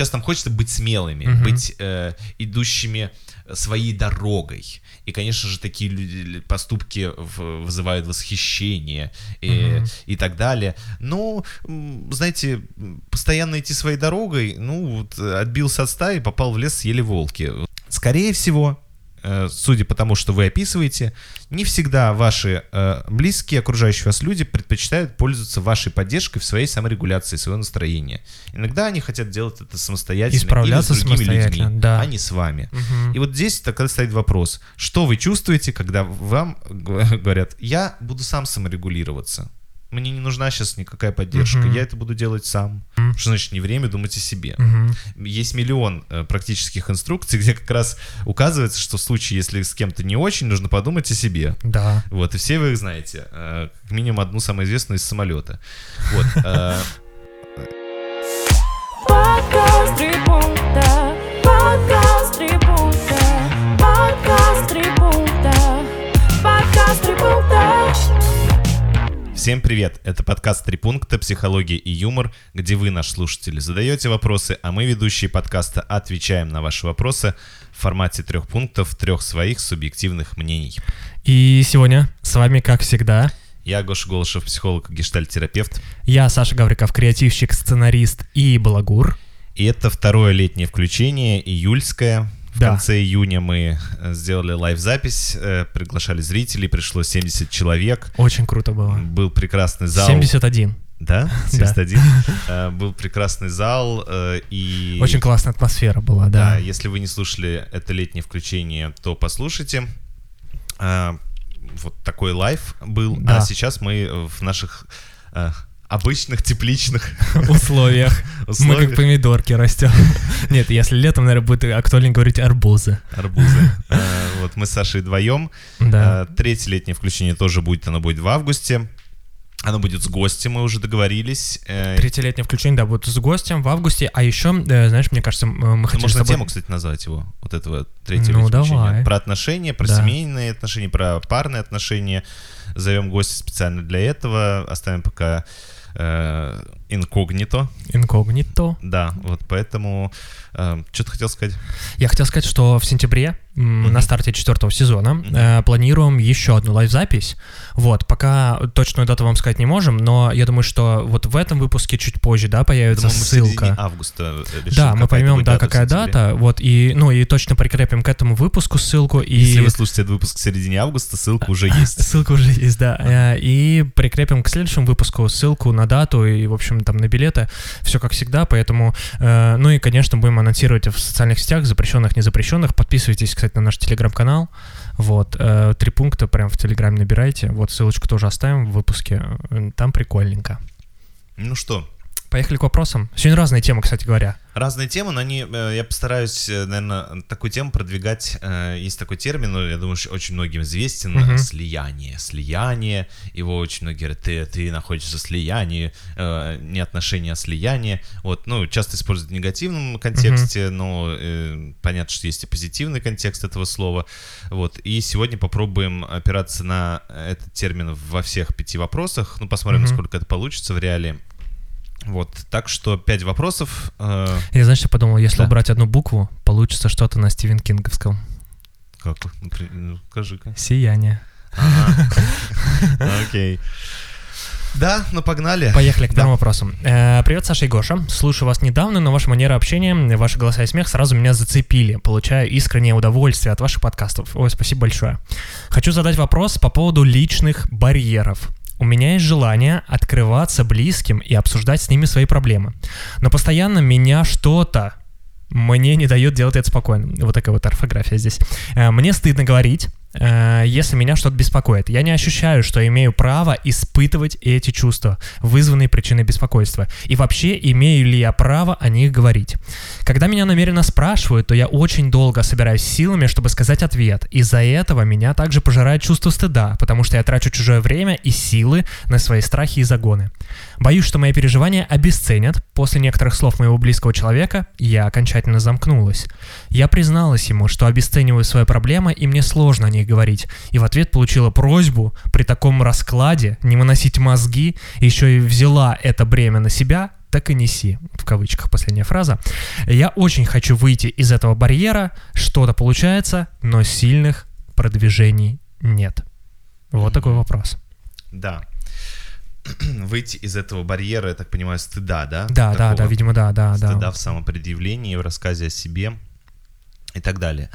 Сейчас нам хочется быть смелыми, Мгм. быть э, идущими своей дорогой. И, конечно же, такие люди- поступки в- вызывают восхищение и, Мгм. и так далее. Но, м, знаете, постоянно идти своей дорогой, ну, вот, э, отбился от стаи, попал в лес, съели волки. Скорее всего, э, судя по тому, что вы описываете, не всегда ваши э, близкие, окружающие вас люди предпочитают пользоваться вашей поддержкой в своей саморегуляции, своего настроения. Иногда они хотят делать это самостоятельно И справляться или с другими людьми, да. а не с вами. Мгм. И вот здесь тогда стоит вопрос, что вы чувствуете, когда вам говорят, я буду сам саморегулироваться. Мне не нужна сейчас никакая поддержка, Мгм. я это буду делать сам. Мгм. Что значит не время думать о себе? Мгм. Есть миллион э, практических инструкций, где как раз указывается, что в случае, если с кем-то не очень, нужно подумать о себе. Да. Вот, и все вы их знаете. Э, Как минимум одну самую известную из самолета. Вот. э, Подкаст три пункта. Подкаст три пункта. Подкаст три пункта. Подкаст три пункта. Всем привет! Это подкаст «Три пункта. Психология и юмор», где вы, наш слушатель, задаете вопросы, а мы, ведущие подкаста, отвечаем на ваши вопросы в формате трех пунктов, трех своих субъективных мнений. И сегодня с вами, как всегда, Я Гоша Голышев, психолог и гештальт-терапевт. я, Саша Гавриков, креативщик, сценарист и балагур. И это второе летнее включение, июльское. В Да. конце июня мы э, сделали лайв-запись, э, приглашали зрителей, пришло 70 человек. Очень круто было. Был прекрасный зал. 71. Да? 71. Э, Был прекрасный зал. И... Очень классная атмосфера была, Да, да. если вы не слушали это летнее включение, то послушайте. Вот такой live был. Да. А сейчас мы в наших обычных тепличных условиях. Мы как помидорки растем. Нет, если летом, наверное, будет актуально говорить арбузы. Арбузы. А, Вот мы с Сашей вдвоем. А, Третье летнее включение тоже будет, оно будет в августе. Оно будет с гостем, мы уже договорились. Э, Третьелетнее включение, да, будет с гостем в августе. А еще, э, знаешь, мне кажется, мы хотели можно тобой... тему, кстати, назвать его, вот этого третьего Ну, включения. давай. Про отношения, про Да. семейные отношения, про парные отношения. Зовем гостя специально для этого. Оставим пока э, инкогнито. Инкогнито. Да, вот поэтому... э, что ты хотел сказать? Я хотел сказать, что в сентябре, Мгм. на старте четвертого сезона, э, планируем еще одну лайв-запись. Вот, пока точную дату вам сказать не можем, но я думаю, что вот в этом выпуске чуть позже, да, появится Думаю, мы ссылка. августа э, решим, Да, мы поймем, да, какая дата, вот, и, ну, и точно прикрепим к этому выпуску ссылку, и... Если вы слушаете этот выпуск в середине августа, ссылка уже есть. Ссылка уже есть, да. Э, И прикрепим к следующему выпуску ссылку на дату и, в общем, там на билеты. Все как всегда, поэтому... э, Ну и, конечно, будем анонсировать в социальных сетях, запрещенных, незапрещенных. Подписывайтесь, кстати, на наш телеграм-канал. Вот, э, три пункта прям в телеграме набирайте. Вот ссылочку тоже оставим в выпуске. Э, Там прикольненько. Ну что, Поехали к вопросам. Сегодня разные темы, кстати говоря. Разные темы, но они, э, я постараюсь, наверное, такую тему продвигать. э, Есть такой термин, ну, я думаю, что очень многим известен, э, слияние. Слияние, его очень многие говорят, ты, ты находишься в слиянии, э, не отношения, а слияние. Вот, ну, часто используют в негативном контексте, но э, понятно, что есть и позитивный контекст этого слова. Вот, и сегодня попробуем опираться на этот термин во всех пяти вопросах, ну, посмотрим, Мгм. насколько это получится в реале. Вот, так что пять вопросов. э, Я, знаешь, я подумал, если Да. убрать одну букву, получится что-то на Стивен Кинговском. Как? Ну, скажи-ка. Сияние. Окей. Да, ну погнали. Поехали к Да. первому вопросу. Э, Привет, Саша и Гоша. Слушаю вас недавно, но ваша манера общения, ваши голоса и смех сразу меня зацепили. Получаю искреннее удовольствие от ваших подкастов. Ой, спасибо большое. Хочу задать вопрос по поводу личных барьеров. У меня есть желание открываться близким и обсуждать с ними свои проблемы. Но постоянно меня что-то мне не дает делать это спокойно. Вот такая вот орфография здесь. Э, Мне стыдно говорить, если меня что-то беспокоит. Я не ощущаю, что имею право испытывать эти чувства, вызванные причиной беспокойства. И вообще, имею ли я право о них говорить. Когда меня намеренно спрашивают, то я очень долго собираюсь силами, чтобы сказать ответ. Из-за этого меня также пожирает чувство стыда, потому что я трачу чужое время и силы на свои страхи и загоны. Боюсь, что мои переживания обесценят. После некоторых слов моего близкого человека я окончательно замкнулась. Я призналась ему, что обесцениваю свои проблемы, и мне сложно о них говорить. И в ответ получила просьбу при таком раскладе не выносить мозги, еще и взяла это бремя на себя, так и неси, в кавычках последняя фраза. Я очень хочу выйти из этого барьера, что-то получается, но сильных продвижений нет. Вот такой вопрос. Да. Выйти из этого барьера, я так понимаю, стыда, да? Да, да, да, Такого видимо, да, да, стыда да. в самопредъявлении, в рассказе о себе и так далее.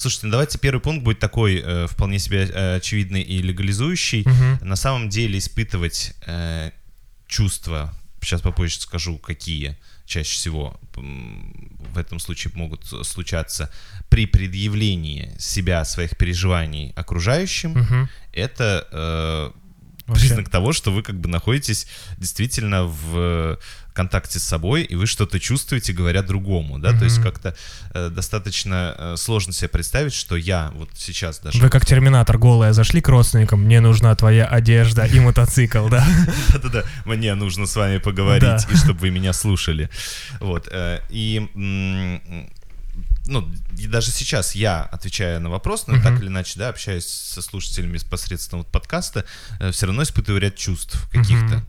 Слушайте, ну давайте первый пункт будет такой э, вполне себе э, очевидный и легализующий. Мгм. На самом деле испытывать э, чувства, сейчас попозже скажу, какие чаще всего в этом случае могут случаться при предъявлении себя, своих переживаний окружающим, Мгм. это э, Вообще. признак того, что вы как бы находитесь действительно в контакте с собой, и вы что-то чувствуете, говоря другому, да, то есть как-то э, достаточно э, сложно себе представить, что я вот сейчас даже... Вы как терминатор голая зашли к родственникам, мне нужна твоя одежда и мотоцикл, да? Да-да-да, мне нужно с вами поговорить, и чтобы вы меня слушали. Вот, э, и... Ну, и даже сейчас я, отвечая на вопрос, ну, Мгм. так или иначе, да, общаюсь со слушателями посредством вот подкаста, все равно испытываю ряд чувств каких-то. Мгм.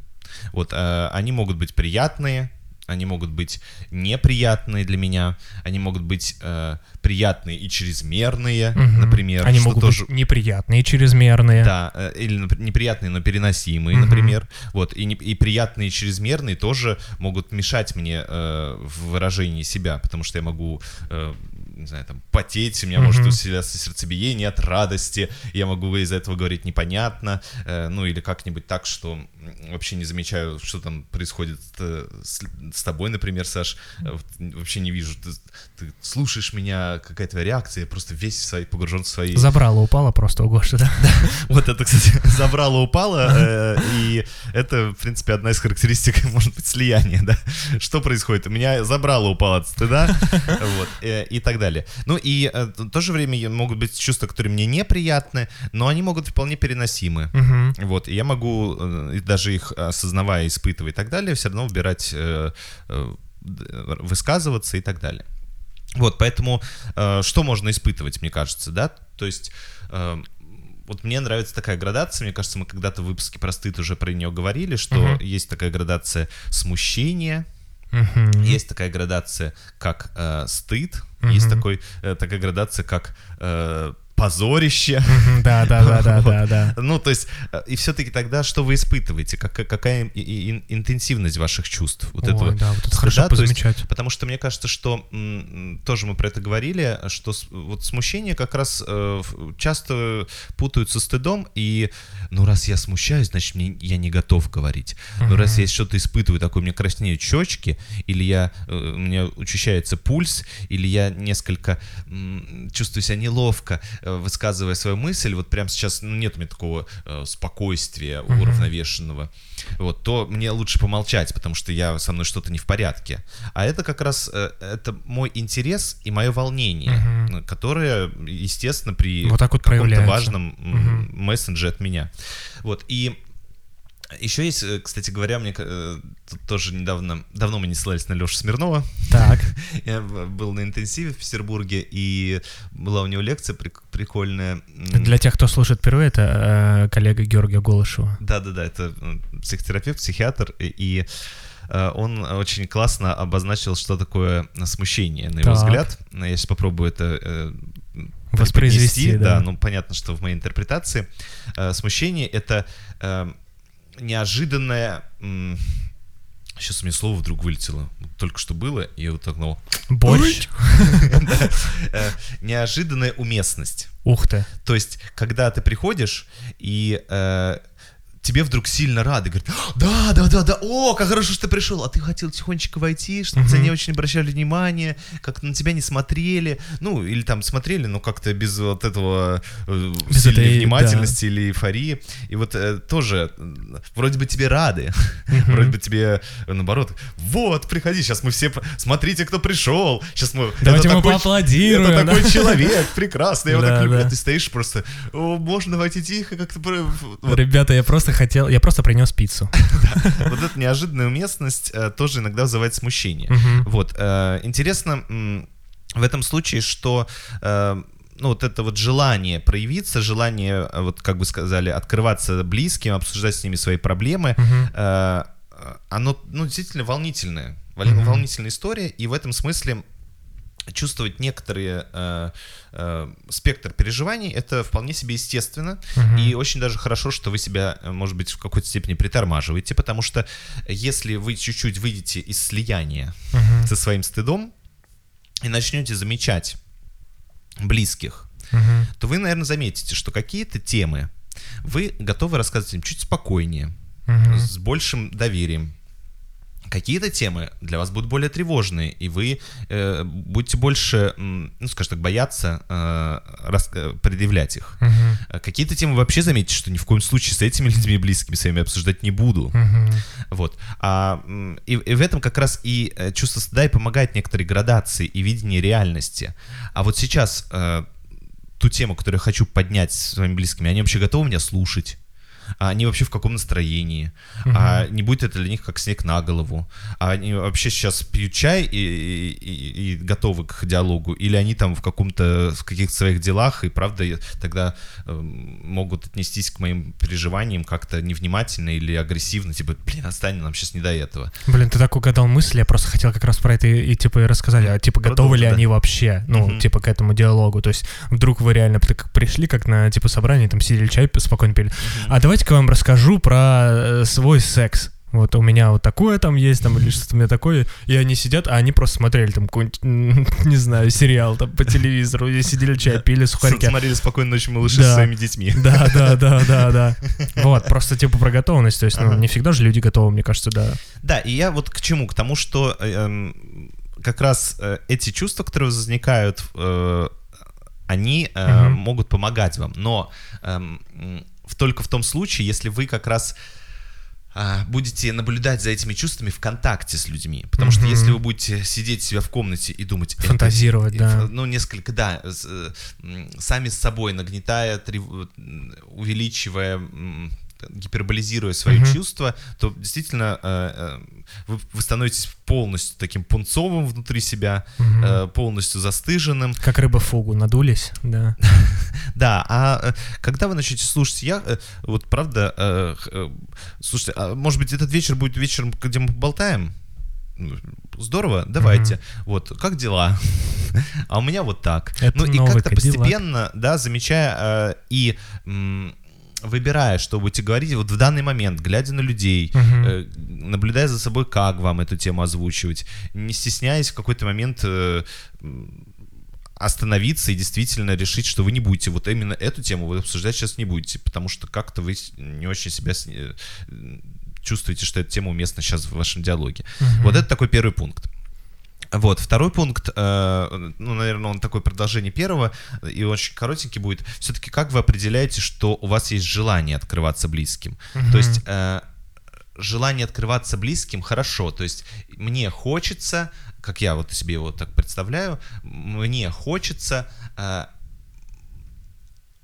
Вот, э, они могут быть приятные, они могут быть неприятные для меня, они могут быть э, приятные и чрезмерные, Мгм. например. Они могут тоже... быть неприятные, чрезмерные. Да, э, или неприятные, но переносимые, Мгм. например. Вот, и, не- и приятные, и чрезмерные тоже могут мешать мне э, в выражении себя, потому что я могу, э, не знаю, там, потеть, у меня может Мгм. усиляться сердцебиение от радости, я могу из-за этого говорить непонятно, э, ну или как-нибудь так, что вообще не замечаю, что там происходит э, с, с тобой, например, Саш, вообще не вижу, ты, ты слушаешь меня, какая твоя реакция, я просто весь в своей, погружен в свои Забрало, упало просто у Гоши, да? вот это, кстати, забрало, упало, э, и это, в принципе, одна из характеристик, может быть, слияния, да. Что происходит? У меня забрало, упало от стыда, вот, э, и так далее. Ну, и в то же время могут быть чувства, которые мне неприятны, но они могут вполне переносимы. Вот, и я могу, даже их осознавая, испытывая и так далее, все равно выбирать, э, э, высказываться и так далее. Вот, поэтому э, что можно испытывать, мне кажется, да? То есть вот мне нравится такая градация, мне кажется, мы когда-то в выпуске про стыд уже про нее говорили, что Мгм. есть такая градация смущения, Мгм. есть такая градация как э, стыд, есть Мгм. такой, э, такая градация как э, позорище. Да, да, да, да, да, да. Ну, то есть, э, и все-таки тогда что вы испытываете? Как, какая интенсивность ваших чувств? Вот этого да, вот это хорошо позамечать. Потому что мне кажется, что тоже мы про это говорили, что вот смущение как раз э, часто путают со стыдом, и ну раз я смущаюсь, значит мне, я не готов говорить. Ну раз я что-то испытываю, такое, мне краснеют щечки, или я, э, у меня учащается пульс, или я несколько чувствую себя неловко, высказывая свою мысль, вот прямо сейчас ну, нет у меня такого э, спокойствия уравновешенного, вот, то мне лучше помолчать, потому что я со мной что-то не в порядке. А это как раз э, это мой интерес и мое волнение, э, которое, естественно, при Вот так вот каком-то важном м, мессендже от меня. Вот, и еще есть, э, кстати говоря, мне э, тут тоже недавно, давно мы не ссылались на Лешу Смирнова, Так. я был на интенсиве в Петербурге, и была у него лекция прик- прикольная. Для тех, кто слушает впервые, это э, коллега Георгия Голышева. Да-да-да, это психотерапевт, психиатр, и, он очень классно обозначил, что такое смущение, на его Так. взгляд. Я сейчас попробую это Воспроизвести, преподнести. да. ну понятно, что в моей интерпретации смущение это неожиданное... Сейчас у меня слово вдруг вылетело. Только что было, и вот так, ну, Борщ. Э, неожиданная уместность. Ух ты. То есть, когда ты приходишь и э, тебе вдруг сильно рады, говорят, да, да, да, да, о, как хорошо, что ты пришел, а ты хотел тихонечко войти, чтобы на тебя не очень обращали внимание, как на тебя не смотрели, ну, или там смотрели, но как-то без вот этого э, Без сильной этой, внимательности или эйфории. И вот э, тоже, э, вроде бы тебе рады, вроде бы тебе, э, наоборот, вот, приходи, сейчас мы все, смотрите, кто пришел, сейчас мы... Давайте это мы такой- поаплодируем, Это да. такой человек, прекрасный, я его Да, так люблю. да. Ты стоишь просто, «О, можно войти тихо, как-то... Вот, Ребята, я просто хотел, я просто принес пиццу. вот эта неожиданная уместность э, тоже иногда вызывает смущение. Вот, э, интересно в этом случае, что... э, ну, вот это вот желание проявиться, желание, вот как бы сказали, открываться близким, обсуждать с ними свои проблемы, оно, ну, действительно волнительное. Волнительная история, и в этом смысле чувствовать некоторые э, э, спектр переживаний это вполне себе естественно Мгм. и очень даже хорошо, что вы себя, э, может быть, в какой-то степени притормаживаете, потому что если вы чуть-чуть выйдете из слияния Мгм. со своим стыдом и начнете замечать близких, Мгм. то вы, наверное, заметите, что какие-то темы вы готовы рассказывать им чуть спокойнее, Мгм. с большим доверием. Какие-то темы для вас будут более тревожные, и вы э, будете больше, ну, скажем так, бояться э, рас- э, предъявлять их. А Какие-то темы вообще заметите, что ни в коем случае с этими людьми близкими своими обсуждать не буду. Мгм. Вот. А, и, и в этом как раз и э, чувство стыда и помогает некоторой градации и видению реальности. А вот сейчас э, ту тему, которую я хочу поднять с своими близкими, они вообще готовы меня слушать? А они вообще в каком настроении? А не будет это для них как снег на голову? А они вообще сейчас пьют чай и, и- и- готовы к диалогу? Или они там в каком-то, в каких-то своих делах, и правда тогда эм, могут отнестись к моим переживаниям как-то невнимательно или агрессивно, типа, блин, отстань, нам сейчас не до этого. Блин, ты так угадал мысли, я просто хотел как раз про это и, и, типа и рассказать, а типа готовы ли Продолжи, да. они вообще, ну, Мгм. типа к этому диалогу, то есть вдруг вы реально пришли как на типа собрание, там сидели чай спокойно пили, а давайте-ка вам расскажу про э, свой секс. Вот у меня вот такое там есть, там, или что-то у меня такое, и они сидят, а они просто смотрели там какой-нибудь, не знаю, сериал там по телевизору, и сидели чай, пили сухарики. Смотрели «Спокойной ночи, малыши» Да. со своими детьми. Да, да, да, да, да. Вот, просто типа про готовность, то есть, ну, Ага. не всегда же люди готовы, мне кажется, да. Да, и я вот к чему? К тому, что э, эм, как раз э, эти чувства, которые возникают, э, они э, Мгм. могут помогать вам. Но в- только в том случае, если вы как раз а, будете наблюдать за этими чувствами в контакте с людьми. Потому что если вы будете сидеть себя в комнате и думать... Фантазировать, да. ф- Ну, несколько, да, э, сами с собой нагнетая, трев- увеличивая, гиперболизируя свои Мгм. чувства, то действительно э, э, вы, вы становитесь полностью таким пунцовым внутри себя, э, полностью застыженным. Как рыба фугу надулись, да. Да, а когда вы начнете слушать, я вот правда, слушайте, а может быть этот вечер будет вечером, где мы поболтаем? Ну, Здорово, давайте. Вот, как дела? А у меня вот так. Это ну и как-то постепенно, да, замечая э, и м, выбирая, что будете говорить вот в данный момент, глядя на людей, э, наблюдая за собой, как вам эту тему озвучивать, не стесняясь в какой-то момент э, остановиться и действительно решить, что вы не будете вот именно эту тему вы обсуждать сейчас не будете, потому что как-то вы не очень себя э, чувствуете, что эта тема уместна сейчас в вашем диалоге. Мгм. Вот это такой первый пункт. Вот, второй пункт, э, ну, наверное, он такое продолжение первого, и очень коротенький будет. Все-таки как вы определяете, что у вас есть желание открываться близким? Мгм. То есть э, желание открываться близким хорошо. То есть мне хочется, как я вот себе его так представляю, мне хочется э,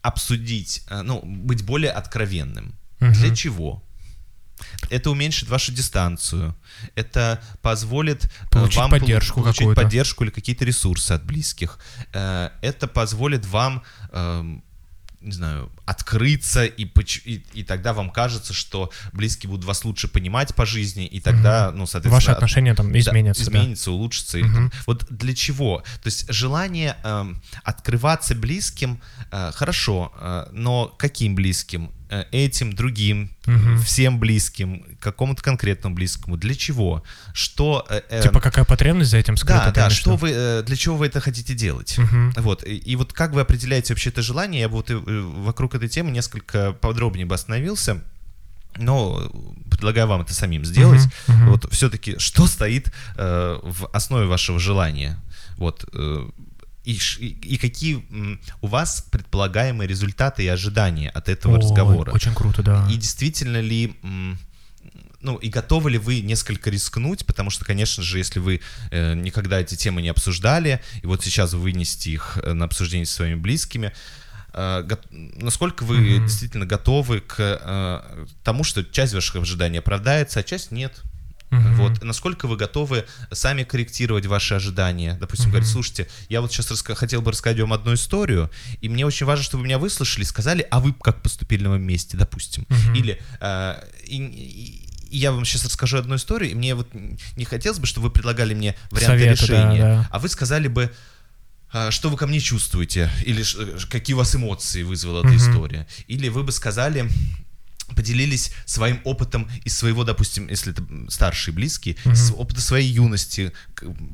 обсудить, э, ну, быть более откровенным. Мгм. Для чего? Это уменьшит вашу дистанцию. Это позволит э, Получить вам поддержку получить поддержку или какие-то ресурсы от близких. Э, Это позволит вам, эм, не знаю, открыться, и, и, и тогда вам кажется, что близкие будут вас лучше понимать по жизни, и тогда, ну, соответственно... Ваши от- отношения там да, изменятся. да. изменится, улучшится. или Мгм. там- Вот для чего? То есть желание эм, открываться близким э, хорошо, э, но каким близким? Э, этим, другим, Мгм. всем близким, какому-то конкретному близкому. Для чего? Что? э, э, Типа какая потребность за этим скрыта? да, да. Что вы, э, для чего вы это хотите делать? Мгм. Вот, и, и вот как вы определяете вообще это желание, я бы вот вокруг этой темы несколько подробнее бы остановился, но предлагаю вам это самим сделать. Мгм, мгм. Вот все-таки, что стоит э, в основе вашего желания? Вот, э, и, и- какие у вас предполагаемые результаты и ожидания от этого Ой, разговора? Очень круто, да. И действительно ли, ну, и готовы ли вы несколько рискнуть, потому что, конечно же, если вы э, никогда эти темы не обсуждали, и вот сейчас вы вынести их э, на обсуждение со своими близкими, э, го- насколько вы Мгм. действительно готовы к э, тому, что часть ваших ожиданий оправдается, а часть нет? Мгм. Вот, насколько вы готовы сами корректировать ваши ожидания? Допустим, Мгм. говорить, слушайте, я вот сейчас раска- хотел бы рассказать вам одну историю, и мне очень важно, чтобы вы меня выслушали, сказали, а вы как поступили на моем месте, допустим. Мгм. Или э, и, и- я вам сейчас расскажу одну историю, и мне вот не хотелось бы, чтобы вы предлагали мне варианты Советы, да, решения, да. а вы сказали бы, а, что вы ко мне чувствуете, или э, какие у вас эмоции вызвала эта история. Или вы бы сказали, поделились своим опытом из своего, допустим, если это старшие близкие, с опыта своей юности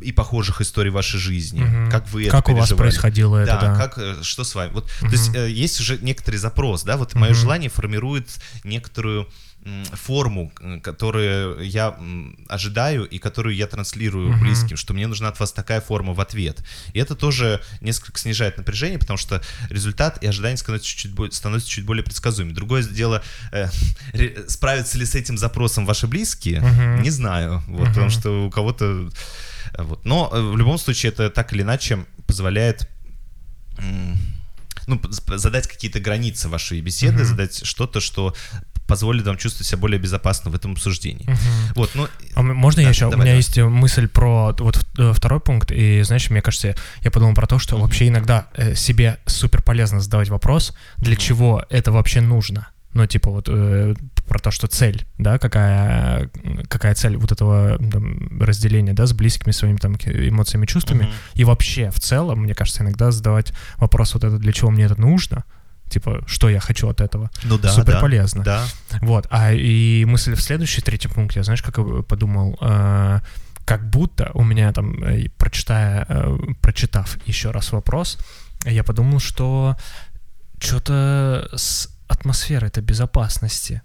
и похожих историй вашей жизни. Мгм. Как вы это Как у вас происходило это, да. как, э, что с вами. Вот, То есть э, есть уже некоторый запрос, да, вот мое желание формирует некоторую форму, э, которую я ожидаю и которую я транслирую близким, что мне нужна от вас такая форма в ответ. И это тоже несколько снижает напряжение, потому что результат и ожидание становятся чуть, бо- становятся чуть более предсказуемыми. Другое дело, э, справятся ли с этим запросом ваши близкие, Мгм. не знаю, вот, потому что у кого-то... э, Вот. Но э, в любом случае это так или иначе позволяет ну, задать какие-то границы вашей беседы, задать что-то, что позволит вам чувствовать себя более безопасно в этом обсуждении. Вот, ну, А можно Да, я еще? У давай, меня давай. есть э, мысль про вот э, второй пункт, и знаешь, мне кажется, я подумал про то, что вообще иногда э, себе супер полезно задавать вопрос, для чего это вообще нужно. Ну, типа вот э, про то, что цель, да, какая, какая цель вот этого там, разделения, да, с близкими своими там эмоциями, чувствами. И вообще, в целом, мне кажется, иногда задавать вопрос вот это, для чего мне это нужно, типа, что я хочу от этого. ну да, Супер да, полезно. Да. Вот, а и мысль в следующий, третий пункт, я знаешь, как я подумал, э, как будто у меня там, э, прочитая, э, прочитав еще раз вопрос, я подумал, что что-то с атмосферой это безопасности.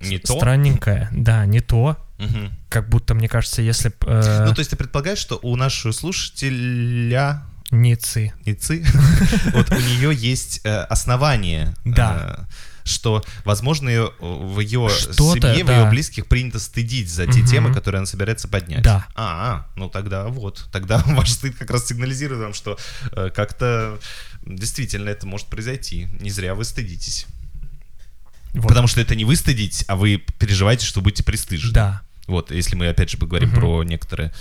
Не то. Странненькое, да, не то. Мгм. Как будто, мне кажется, если э, Ну, то есть ты предполагаешь, что у нашего слушателя не ци. Ницы, вот у нее есть э, основание, Да. э, что, возможно, ее, в ее семье, в да. ее близких принято стыдить за те Мгм. темы, которые она собирается поднять. Да. А, ну тогда вот, тогда ваш стыд как раз сигнализирует вам, что э, как-то действительно это может произойти. Не зря вы стыдитесь. Вот. Потому что это не вы стыдитесь, а вы переживаете, что будете пристыжены. Да. Вот, если мы опять же поговорим Мгм. про некоторые,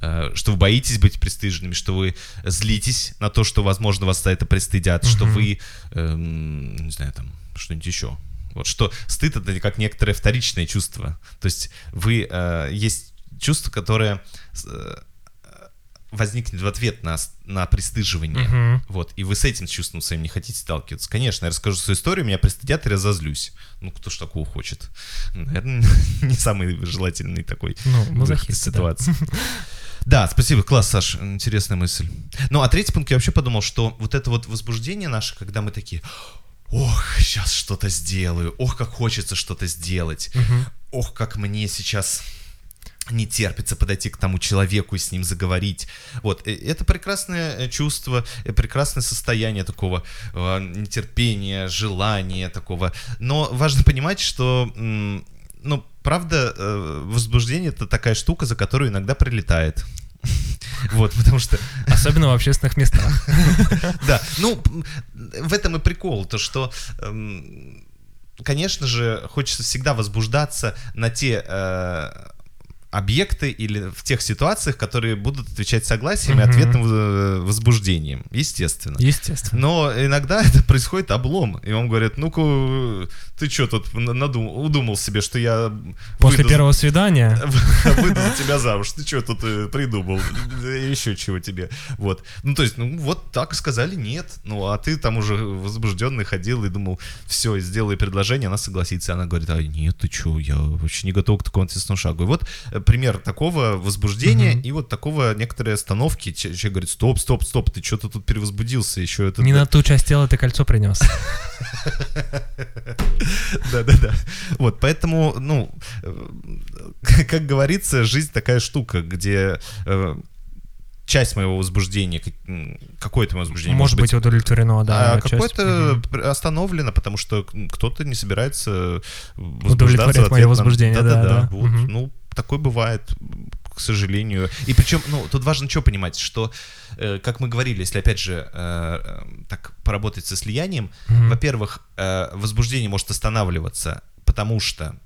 э, что вы боитесь быть пристыженными, что вы злитесь на то, что, возможно, вас за это пристыдят, что Мгм. вы, эм, не знаю, там, что-нибудь еще. Вот что стыд это как некоторое вторичное чувство. То есть вы, э, есть чувство, которое э, возникнет в ответ на, на пристыживание. Мгм. Вот, и вы с этим чувством своим не хотите сталкиваться. Конечно, я расскажу свою историю, меня пристыдят и разозлюсь. Ну, кто ж такого хочет? Наверное, не самый желательный такой Ну, мазохисты, да. ситуации. Да, спасибо, класс, Саш, интересная мысль. Ну, а третий пункт я вообще подумал, что вот это вот возбуждение наше, когда мы такие, ох, сейчас что-то сделаю, ох, как хочется что-то сделать, ох, как мне сейчас не терпится подойти к тому человеку и с ним заговорить. Вот, э, это прекрасное э, чувство, э, прекрасное состояние такого э, нетерпения, желания такого. Но важно понимать, что, ну, правда, э, возбуждение это такая штука, за которую иногда прилетает. Вот, потому что Особенно в общественных местах. да, ну, в этом и прикол, то что, эм, конечно же, хочется всегда возбуждаться на те э, объекты или в тех ситуациях, которые будут отвечать согласием и ответным э, возбуждением, естественно. Естественно. Но иногда это происходит облом, и вам говорят, ну-ка, ты что тут надумал, удумал себе, что я После выйду первого свидания выйду за тебя замуж. Ты что тут э, придумал? Еще чего тебе? Вот. Ну, то есть, ну, вот так сказали нет. Ну, а ты там уже возбужденный ходил и думал, все, сделай предложение, она согласится. Она говорит, а нет, ты что, я вообще не готов к такому ответственному шагу. И вот э, пример такого возбуждения и вот такого некоторой остановки. Че- Человек говорит, стоп, стоп, стоп, ты что-то тут перевозбудился, еще это... не на ту часть тела ты кольцо принес. Да-да-да. Вот, поэтому, ну, э, как говорится, жизнь такая штука, где э, часть моего возбуждения, какое-то мое возбуждение Может быть удовлетворено, да. а какое-то пр- остановлено, потому что кто-то не собирается возбуждаться Удовлетворять на- возбуждение, да, Да-да-да, да. вот, Мгм. ну, такое бывает, к сожалению. И причем, ну, тут важно что понимать, что, э, как мы говорили, если, опять же, э, э, так поработать со слиянием, Мгм. во-первых, э, возбуждение может останавливаться, потому что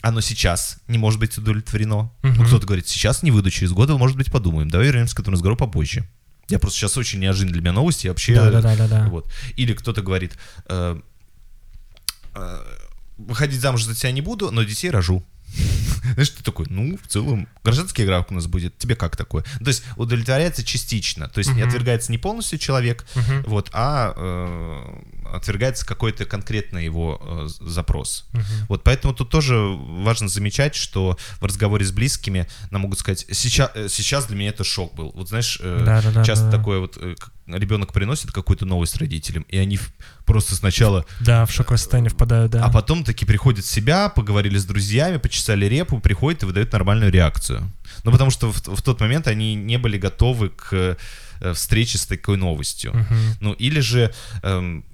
оно сейчас не может быть удовлетворено. Ну, Мгм. кто-то говорит, сейчас не выйду, через год, может быть, подумаем. Давай вернемся к этому разговору попозже. Я просто сейчас очень неожиданно для меня новости. Вообще, Да, да, да, да, да. вот. Или кто-то говорит, э, э, выходить замуж за тебя не буду, но детей рожу. Знаешь, ты такой, ну, в целом, гражданский брак у нас будет, тебе как такое? То есть удовлетворяется частично, то есть не отвергается не полностью человек, вот, а э, отвергается какой-то конкретный его э, запрос. Мгм. Вот поэтому тут тоже важно замечать, что в разговоре с близкими нам могут сказать, сейчас, сейчас для меня это шок был. Вот знаешь, э, Да-да-да, часто да-да. такое вот э, ребенок приносит какую-то новость родителям, и они просто сначала Да, в шоковое состояние впадаю, да. а потом таки приходят в себя, поговорили с друзьями, почесали репу, приходят и выдают нормальную реакцию. Ну, потому что в, в тот момент они не были готовы к э, встрече с такой новостью. Мгм. Ну, или же... эм,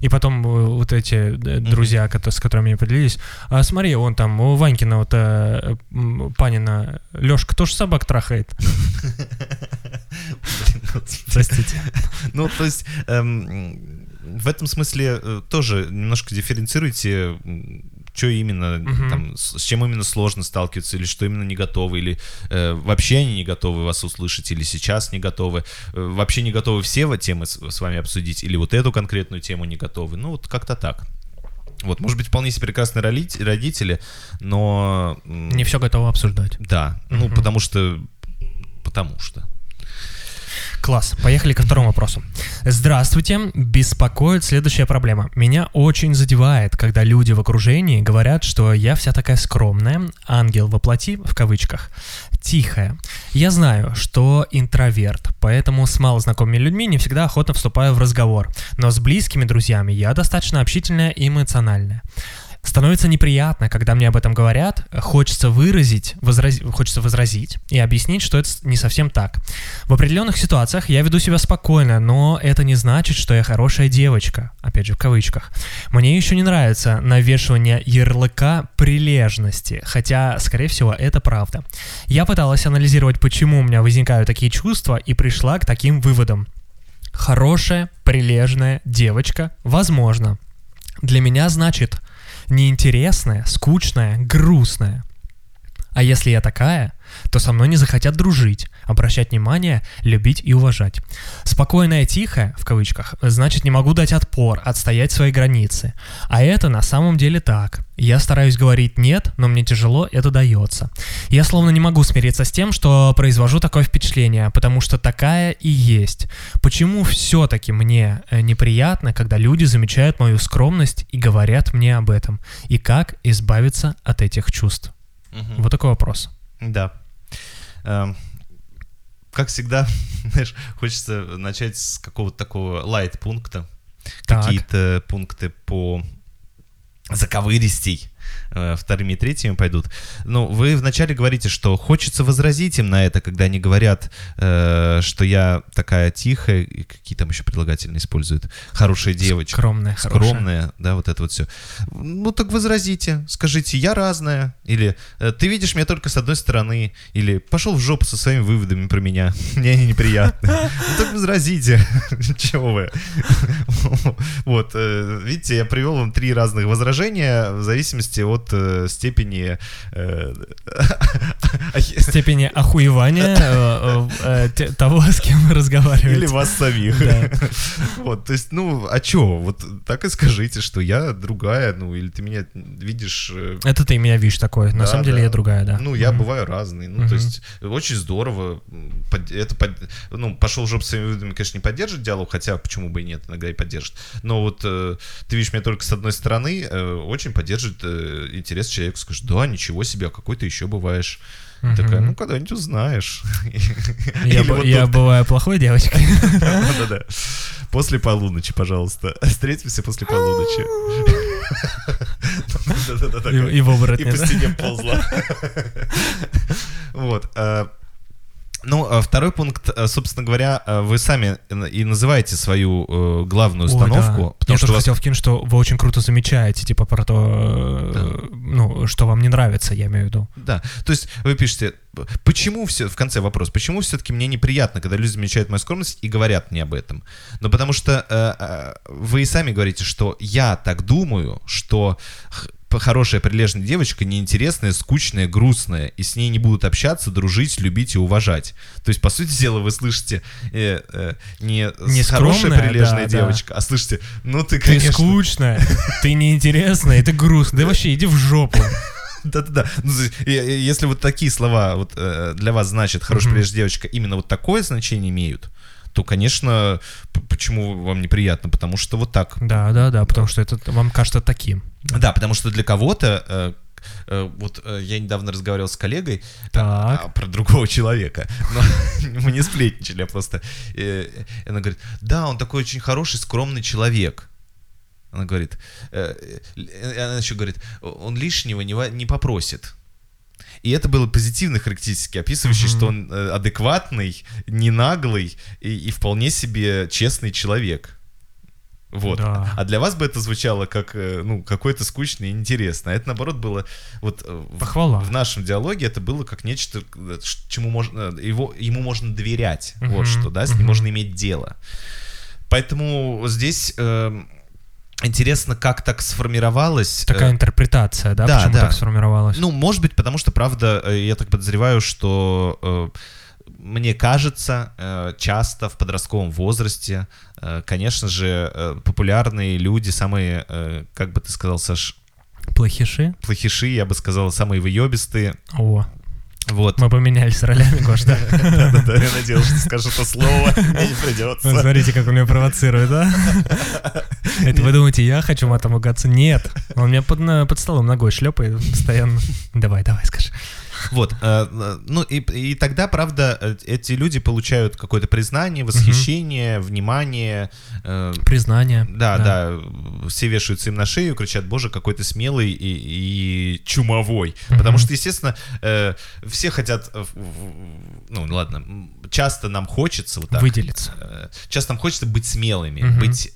И потом э, вот эти э, друзья, с которыми они поделились, а смотри, он там, у Ванькина, вот э, Панина, Лешка тоже собак трахает. господи. Простите. Ну, то есть эм, в этом смысле тоже немножко дифференцируйте, что именно, Мгм. там, с, с чем именно сложно сталкиваться, или что именно не готовы, или э, вообще они не готовы вас услышать, или сейчас не готовы, э, вообще не готовы все вот темы с, с вами обсудить, или вот эту конкретную тему не готовы. Ну, вот как-то так. Вот, может быть, вполне себе прекрасные родители, но... Не все готово обсуждать. Да, ну, Мгм. потому что... Потому что... Класс. Поехали ко второму вопросу. Здравствуйте. Беспокоит следующая проблема. Меня очень задевает, когда люди в окружении говорят, что я вся такая скромная, ангел воплоти, в кавычках, тихая. Я знаю, что интроверт, поэтому с малознакомыми людьми не всегда охотно вступаю в разговор. Но с близкими друзьями я достаточно общительная и эмоциональная. Становится неприятно, когда мне об этом говорят, хочется выразить, возрази- хочется возразить и объяснить, что это не совсем так. В определенных ситуациях я веду себя спокойно, но это не значит, что я хорошая девочка, опять же в кавычках. Мне еще не нравится навешивание ярлыка прилежности, хотя, скорее всего, это правда. Я пыталась анализировать, почему у меня возникают такие чувства, и пришла к таким выводам. Хорошая, прилежная девочка, возможно. Для меня значит неинтересная, скучная, грустная. А если я такая, то со мной не захотят дружить, обращать внимание, любить и уважать. Спокойная, тихая, в кавычках, значит не могу дать отпор, отстоять свои границы. А это на самом деле так. Я стараюсь говорить «нет», но мне тяжело это дается. Я словно не могу смириться с тем, что произвожу такое впечатление, потому что такая и есть. Почему все-таки мне э, неприятно, когда люди замечают мою скромность и говорят мне об этом? И как избавиться от этих чувств? Вот такой вопрос. Да. Эм, Как всегда, знаешь, хочется начать с какого-то такого лайт-пункта. Какие-то пункты по заковыристей вторыми и третьими пойдут. Ну, вы вначале говорите, что хочется возразить им на это, когда они говорят, э, что я такая тихая, и какие там еще прилагательные используют, хорошая девочка. Скромная, хорошая. скромная, да, вот это вот все. Ну так возразите, скажите, я разная, или «Э, ты видишь меня только с одной стороны, или пошел в жопу со своими выводами про меня, мне они неприятны. Ну так возразите, чего вы. Вот, э, видите, я привел вам три разных возражения в зависимости от э, степени э, степени охуевания э, э, те- того, с кем вы разговариваете. Или вас самих. Да. Вот, то есть, ну, а чё? Вот так и скажите, что я другая, ну, или ты меня видишь... э, Это ты меня видишь такой. На Да, самом деле да. я другая, да. Ну, я Мгм. бываю разный. Ну, Мгм. то есть, очень здорово. Это, ну, пошел в жопу своими выводами, конечно, не поддержит диалог, хотя почему бы и нет, иногда и поддержит. Но вот э, ты видишь меня только с одной стороны, э, очень поддержит э, интерес человека. Скажешь, да, ничего себе, а какой ты еще бываешь. Мгм. Такая, ну, когда-нибудь узнаешь. Я, б- вот я тут- бываю плохой девочкой. Да-да-да. После полуночи, пожалуйста. Встретимся после полуночи. И, и в И оборотне, по стене ползла. Вот. Ну, а второй пункт, а, собственно говоря, а, вы сами и называете свою э, главную Ой, установку, да. потому Я что тоже вас хотел вкинуть, что вы очень круто замечаете, типа, про то, э, ну, что вам не нравится, я имею в виду. Да, то есть вы пишете, почему все, в конце вопрос, почему все-таки мне неприятно, когда люди замечают мою скромность и говорят мне об этом? Ну, потому что э, э, вы и сами говорите, что я так думаю, что хорошая, прилежная девочка неинтересная, скучная, грустная, и с ней не будут общаться, дружить, любить и уважать. То есть, по сути дела, вы слышите э, э, не, Не с хорошая, скромная, прилежная да, да. девочка, а слышите, ну ты, Ты конечно... скучная, ты неинтересная, ты грустная. Да вообще иди в жопу. Да-да-да. Ну, если вот такие слова вот, э, для вас значит «хорошая, Мгм. прилежная девочка» именно вот такое значение имеют, то, конечно, почему вам неприятно? Потому что вот так. Да, да, да, потому что это вам кажется таким. Да, потому что для кого-то, э, э, вот э, я недавно разговаривал с коллегой Так. а, про другого человека, но мы не сплетничали, а просто она говорит, да, он такой очень хороший, скромный человек. Она говорит, она еще говорит, он лишнего не попросит. И это было позитивной характеристики, описывающей, Мгм. что он э, адекватный, не наглый и, и вполне себе честный человек. Вот. Да. А для вас бы это звучало как э, ну, какое-то скучное и интересное. А это, наоборот, было вот э, в- Похвала. в нашем диалоге это было как нечто, э, чему можно, э, его, ему можно доверять. Мгм, Вот что, да, с ним мгм. можно иметь дело. Поэтому здесь эм, интересно, как так сформировалось. э, Такая интерпретация, да, да, почему да. так сформировалась? ну, может быть, потому что, правда, э, я так подозреваю, что э, мне кажется, часто в подростковом возрасте, конечно же, популярные люди, самые, как бы ты сказал, Саш, Плохиши? плохиши, я бы сказал, самые выебистые. О, Вот. мы поменялись ролями, Гош, да? Да-да-да, я надеялся, что скажешь это слово, мне не Вот придется. Смотрите, как он меня провоцирует, да? Это вы думаете, я хочу матом ругаться? Нет. Он меня под столом ногой шлепает постоянно. Давай, давай, скажи. Вот, э, э, ну и, и тогда, правда, э, эти люди получают какое-то признание, восхищение, внимание. Признание. Да, да, все вешаются им на шею, кричат, боже, какой ты смелый и, и чумовой. Потому что, естественно, все хотят, ну ладно, часто нам хочется вот так. Выделиться. Часто нам хочется быть смелыми, быть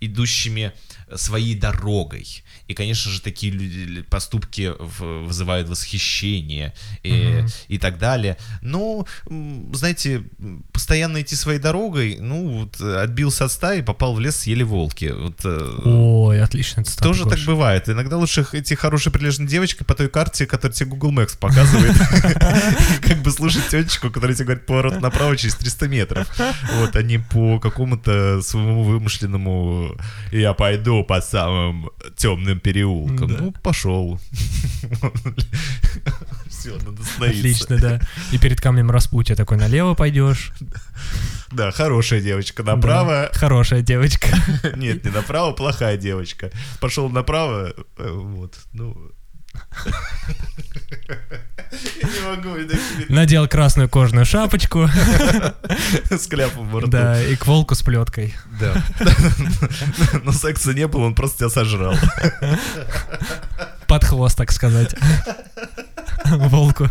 идущими своей дорогой. И, конечно же, такие люди- поступки вызывают восхищение и, Мгм. и так далее. Но, м, знаете, постоянно идти своей дорогой, ну, вот, э, отбился от стаи, попал в лес, съели волки. Вот, э, Ой, цитата. тоже так Гош. бывает. Иногда лучше идти хорошей прилежной девочкой по той карте, которую тебе Google Maps показывает. Как бы слушать тетечку, которая тебе говорит поворот направо через 300 метров. Вот, а не по какому-то своему вымышленному «я пойду по самым темным переулкам». Да. Ну, пошел. Все, надо остановиться. Отлично, да. И перед камнем распутья такой налево пойдешь. Да, хорошая девочка. Направо Да. Хорошая девочка. Нет, не направо, плохая девочка. Пошел направо, э, вот, ну... Я не могу, Надел красную кожаную шапочку. с кляпом во рту. Да, и к волку с плеткой. Да. Но секса не было, он просто тебя сожрал. Под хвост, так сказать. Волку.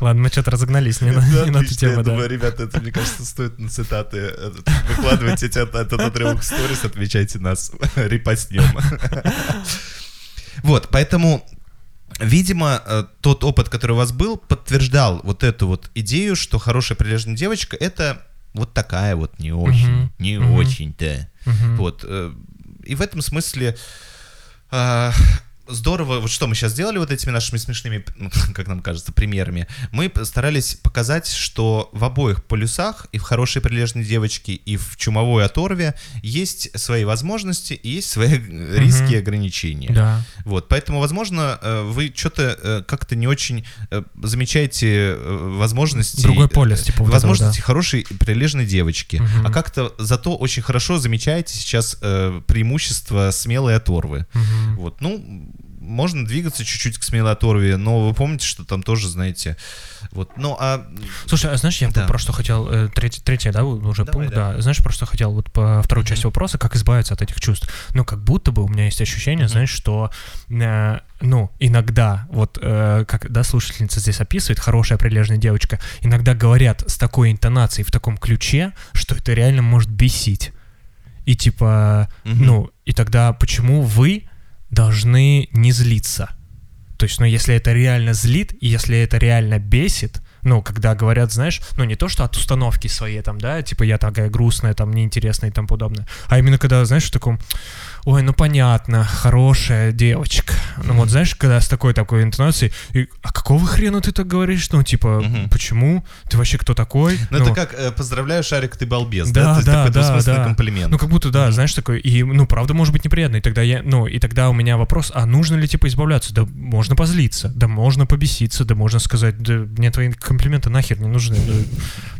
Ладно, мы что-то разогнались не на, Да, не на ту отлично. тему, Я да. думаю, ребята, это, мне кажется, стоит на цитаты э, выкладывать эти- этот отрывок в сторис, отмечайте нас, репостнем. Вот, поэтому, видимо, э, тот опыт, который у вас был, подтверждал вот эту вот идею, что хорошая прилежная девочка — это вот такая вот не очень, Мгм, не мгм. очень-то. Мгм. Вот. э, И в этом смысле а, здорово, вот что мы сейчас сделали вот этими нашими смешными, ну, как нам кажется, примерами. Мы старались показать, что в обоих полюсах, и в хорошей прилежной девочке, и в чумовой оторве, есть свои возможности и есть свои риски и ограничения. Да. Вот, поэтому, возможно, э, вы что-то э, как-то не очень э, замечаете возможности... Другой полюс, типа вот этого, Возможности хорошей прилежной девочки. Мгм. А как-то зато очень хорошо замечаете сейчас преимущество смелой оторвы. Мгм. Вот, ну, можно двигаться чуть-чуть к смелой оторве, но вы помните, что там тоже, знаете, вот, ну, а... Слушай, а знаешь, я Да. про что хотел, э, третий, третий, да, уже Давай, пункт, да. да. Знаешь, про что хотел, вот по второй части вопроса, как избавиться от этих чувств. Ну, как будто бы у меня есть ощущение, знаешь, что, э, ну, иногда, вот, э, как, да, слушательница здесь описывает, хорошая, прилежная девочка, иногда говорят с такой интонацией, в таком ключе, что это реально может бесить. И типа, Мгм. ну, и тогда почему вы должны не злиться? То есть, ну, если это реально злит, и если это реально бесит, Ну, когда говорят, знаешь, ну не то, что от установки своей там, да, типа я такая грустная, там неинтересная и тому подобное, а именно когда, знаешь, в таком, ой, ну понятно, хорошая девочка. Ну вот, знаешь, когда с такой такой интонацией, и, а какого хрена ты так говоришь? Ну, типа, Мгм. почему? Ты вообще кто такой? Ну, это как э, поздравляю, Шарик, ты балбес, да? Да, То есть да, такой да, да. комплимент. Ну, как будто, да, знаешь, такой, и, ну, правда может быть неприятно, и тогда я, ну, и тогда у меня вопрос, а нужно ли, типа, избавляться? Да можно позлиться, да можно побеситься, да можно сказать, да мне твои комплименты нахер не нужны. да.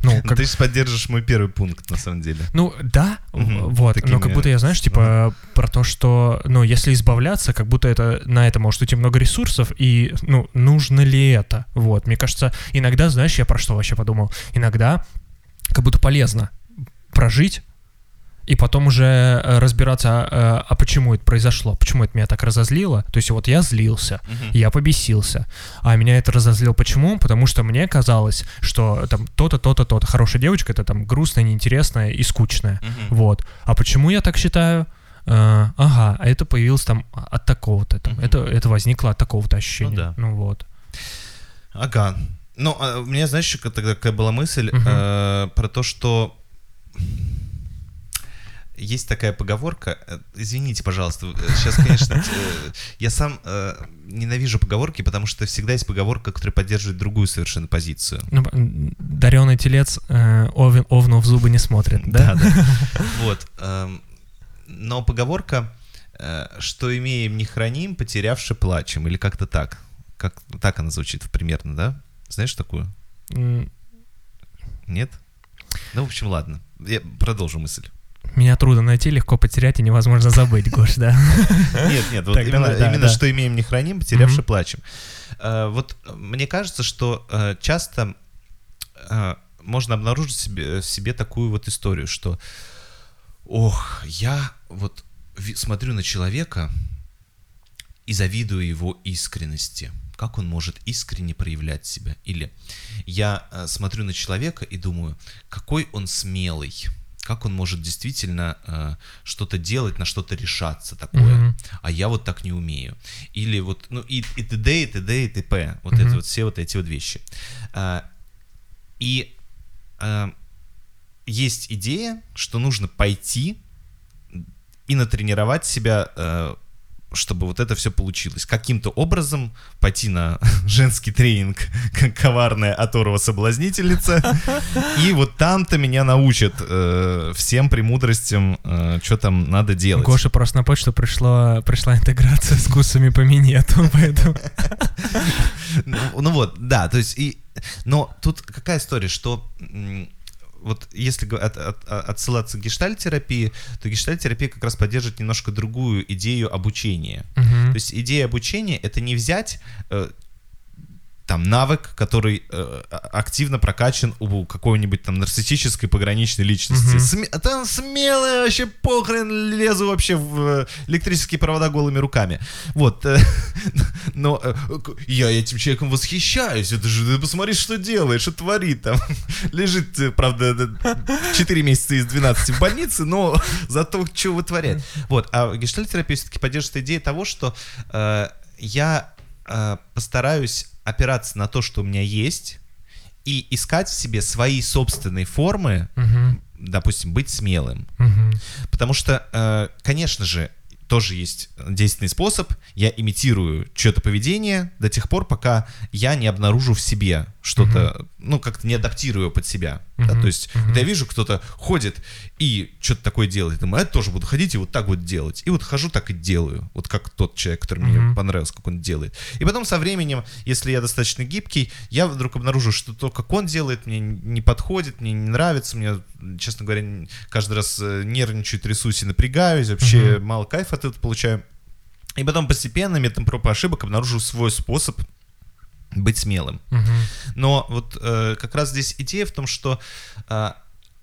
Ну, Ну, как, Ты же поддержишь мой первый пункт, на самом деле. ну, да, Мгм, вот, такими- но как будто я, знаешь, типа, про то, что, ну, если избавляться, как будто это, на это может уйти много ресурсов, и, ну, нужно ли это? Вот, мне кажется, иногда, знаешь, я про что вообще подумал? Иногда как будто полезно прожить, и потом уже э, разбираться, а, а почему это произошло, почему это меня так разозлило. То есть вот я злился, я побесился. А меня это разозлило почему? Потому что мне казалось, что там то-то, то-то, то-то. Хорошая девочка это там грустная, неинтересная и скучная. Вот. А почему я так считаю? А, ага, а это появилось там от такого-то. Там, Мгм. это, это возникло от такого-то ощущения. да. Ну вот. Ага. Ну, а у меня, знаешь, еще тогда какая была мысль Мгм. э, про то, что есть такая поговорка. э, Извините, пожалуйста, сейчас, конечно, э, я сам э, ненавижу поговорки, потому что всегда есть поговорка, которая поддерживает другую совершенно позицию. Ну, дареный телец э, овен, овну в зубы не смотрит, да? да. Вот. эм, Но поговорка, э, что имеем не храним, потерявши плачем, или как-то так. Как так она звучит примерно, да? Знаешь такую? Нет? Ну, в общем, ладно. Я продолжу мысль. Меня трудно найти, легко потерять и невозможно забыть, Гош, да? Нет, нет, вот именно, что имеем не храним, потерявши плачем. Э, Вот мне кажется, что э, часто э, можно обнаружить в себе, такую вот историю, что ох, я вот смотрю на человека и завидую его искренности. Как он может искренне проявлять себя? Или я смотрю на человека и думаю, какой он смелый, как он может действительно э, что-то делать, на что-то решаться такое, Мгм. а я вот так не умею. Или вот, ну и, и т.д., и т.д., и т.п. Вот Мгм. это вот все вот эти вот вещи. А, и а, есть идея, что нужно пойти и натренировать себя, э, чтобы вот это все получилось. Каким-то образом пойти на женский тренинг как коварная оторва соблазнительница, и вот там-то меня научат э, всем премудростям, что там надо делать. Гоша просто на почту пришла, пришла интеграция с курсами по минету, поэтому... Ну, ну вот, да, то есть и, но тут какая история, что вот если от- от- от- отсылаться к гештальтерапии, то гештальтерапия как раз поддерживает немножко другую идею обучения. Мгм. То есть идея обучения это не взять э, там навык, который э, а- активно прокачан у какой-нибудь там нарциссической пограничной личности. Мгм. Сме- там смелый вообще похрен лезу вообще в э, электрические провода голыми руками. Вот. э, Но э, я этим человеком восхищаюсь. Это же, ты посмотри, что делает, что творит там. Лежит, э, правда, 4 месяца из 12 в больнице, но зато что вытворяет. Вот. А гештальтерапия все-таки поддерживает идею того, что э, я постараюсь опираться на то, что у меня есть, и искать в себе свои собственные формы, Мгм. допустим, быть смелым. Мгм. Потому что, э, конечно же, тоже есть действенный способ. Я имитирую что-то поведение до тех пор, пока я не обнаружу в себе что-то, ну, как-то не адаптирую под себя. Да. Мгм. То есть, Мгм. вот я вижу, кто-то ходит и что-то такое делает. Думаю, «А я тоже буду ходить и вот так вот делать. И вот хожу, так и делаю. Вот как тот человек, который мне Мгм. понравился, как он делает. И потом со временем, если я достаточно гибкий, я вдруг обнаружу, что то, как он делает, мне не подходит, мне не нравится, мне, честно говоря, каждый раз э, нервничаю, трясусь и напрягаюсь, вообще Мгм. мало кайфа от этого получаю. И потом постепенно, методом проб и ошибок, обнаружу свой способ быть смелым. Мгм. Но вот э, как раз здесь идея в том, что э,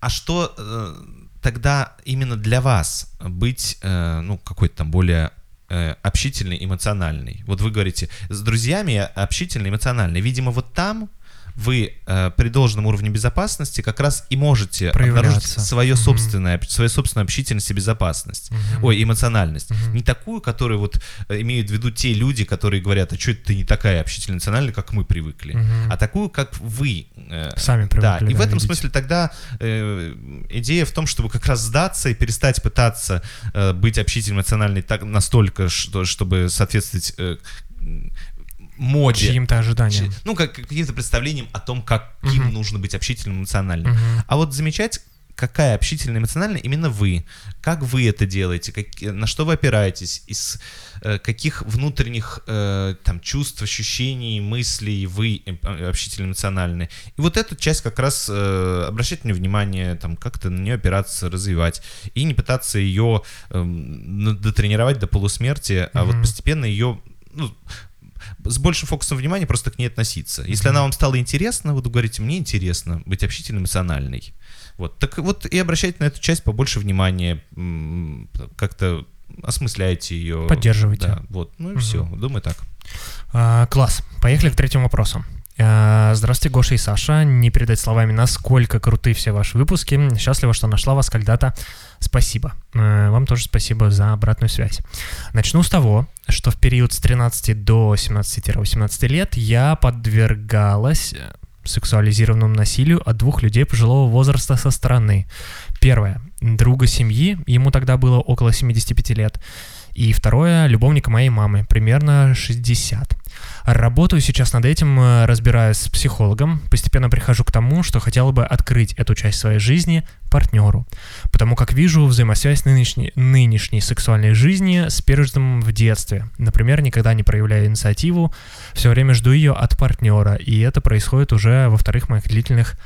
а что э, тогда именно для вас быть, э, ну, какой-то там более э, общительный, эмоциональный? Вот вы говорите, с друзьями общительный, эмоциональный. Видимо, вот там вы э, при должном уровне безопасности как раз и можете обнаружить свое собственное, свою собственную общительность и безопасность. Мгм. Ой, эмоциональность. Мгм. Не такую, которую вот э, имеют в виду те люди, которые говорят, а что это ты не такая общительная эмоциональная, как мы привыкли, Мгм. а такую, как вы. э, Сами да, привыкли, и в да, этом видеть. смысле тогда э, идея в том, чтобы как раз сдаться и перестать пытаться э, быть общительным, эмоциональной так, настолько, что, чтобы соответствовать э, моде. Чьим-то ожиданиям. Ну, как каким-то представлением о том, каким Мгм. нужно быть общительным, эмоциональным. Мгм. А вот замечать, какая общительная, эмоциональная именно вы. Как вы это делаете, как- на что вы опираетесь, из э, каких внутренних э, там, чувств, ощущений, мыслей вы э, общительно эмоциональны. И вот эту часть как раз э, обращать на внимание, там, как-то на нее опираться, развивать. И не пытаться ее ну, дотренировать до полусмерти, а вот постепенно ее ну, с большим фокусом внимания просто к ней относиться. Если она вам стала интересна, вот вы говорите, мне интересно быть общительно эмоциональной. Вот, так вот и обращайте на эту часть побольше внимания, как-то осмысляйте ее. Поддерживайте. Да, вот, ну и Мгм. все, думаю так. А, класс. Поехали к третьему вопросу. А, Здравствуйте, Гоша и Саша. Не передать словами, насколько круты все ваши выпуски. Счастлива, что нашла вас когда-то. Спасибо. Э, Вам тоже спасибо за обратную связь. Начну с того, что в период с 13 до 17-18 лет я подвергалась э, сексуализированному насилию от двух людей пожилого возраста со стороны. Первое. Друга семьи, ему тогда было около 75 лет. И второе, любовника моей мамы, примерно 60. Работаю сейчас над этим, э, разбираюсь с психологом, постепенно прихожу к тому, что хотела бы открыть эту часть своей жизни партнеру, потому как вижу взаимосвязь нынешней, нынешней сексуальной жизни с пережитым в детстве. Например, никогда не проявляю инициативу, все время жду ее от партнера, и это происходит уже во вторых моих длительных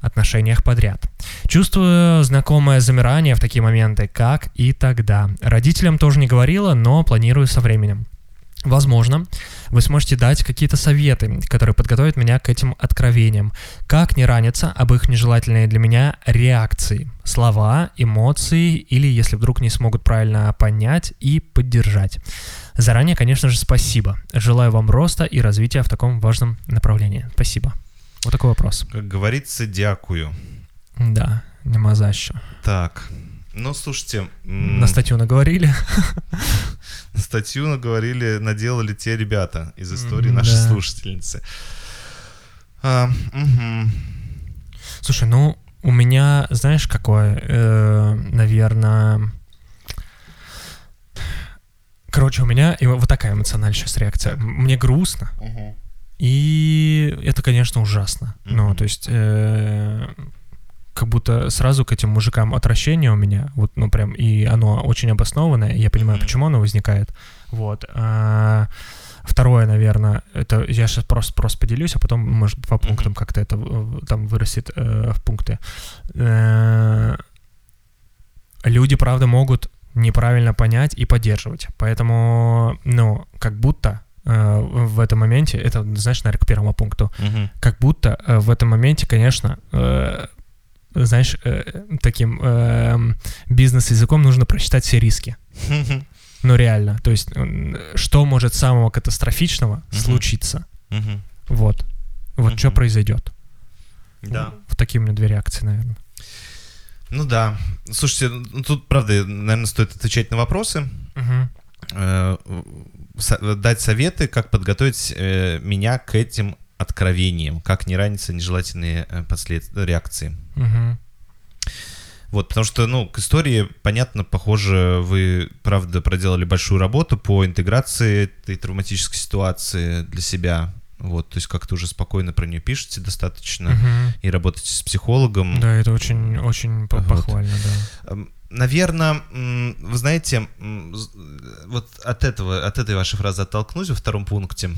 отношениях подряд. Чувствую знакомое замирание в такие моменты, как и тогда. Родителям тоже не говорила, но планирую со временем. Возможно, вы сможете дать какие-то советы, которые подготовят меня к этим откровениям. Как не раниться об их нежелательные для меня реакции, слова, эмоции, или если вдруг не смогут правильно понять и поддержать. Заранее, конечно же, спасибо. Желаю вам роста и развития в таком важном направлении. Спасибо. Вот такой вопрос. Как говорится, дякую. Да, нема за що. Так, ну, слушайте, На статью наговорили. статью наговорили, наделали те ребята из истории нашей слушательницы. А. Слушай, ну, у меня, знаешь, какое, наверное... Короче, у меня вот такая эмоциональная сейчас реакция. Мне грустно, и это, конечно, ужасно. Ну, то есть, э, как будто сразу к этим мужикам отвращение у меня, вот, ну, прям, и оно очень обоснованное, я понимаю, почему оно возникает. Вот. А, Второе, наверное, это я сейчас просто, просто поделюсь, а потом, может, по пунктам как-то это там вырастет э, в пункты. Э, люди, правда, могут неправильно понять и поддерживать. Поэтому, ну, как будто э, в этом моменте, это, знаешь, наверное, к первому пункту, Мгм. как будто э, в этом моменте, конечно, э, знаешь, э, таким э, бизнес-языком нужно просчитать все риски. Ну, реально. То есть, что может самого катастрофичного случиться? Вот. Вот что произойдет. Да. В такие у меня две реакции, наверное. Ну да. Слушайте, ну, тут, правда, наверное, стоит отвечать на вопросы, э, дать советы, как подготовить э, меня к этим откровениям, как не раниться нежелательные э, послед... реакции. Мгм. Вот, потому что, ну, к истории, понятно, похоже, вы, правда, проделали большую работу по интеграции этой травматической ситуации для себя. Вот, то есть как-то уже спокойно про нее пишете достаточно Мгм. и работаете с психологом. Да, это очень, очень Вот. похвально, да. Наверное, вы знаете, з- вот от этого, от этой вашей фразы оттолкнусь во втором пункте.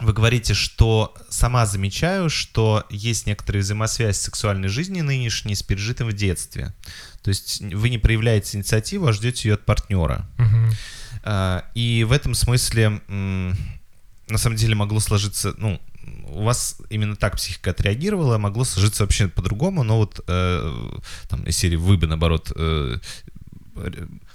Вы говорите, что сама замечаю, что есть некоторая взаимосвязь сексуальной жизни нынешней с пережитым в детстве. То есть вы не проявляете инициативу, а ждете ее от партнера. Мгм. А, И в этом смысле, на самом деле, могло сложиться, ну, у вас именно так психика отреагировала, могло сложиться вообще по-другому, но вот э, там из серии вы бы, наоборот, э,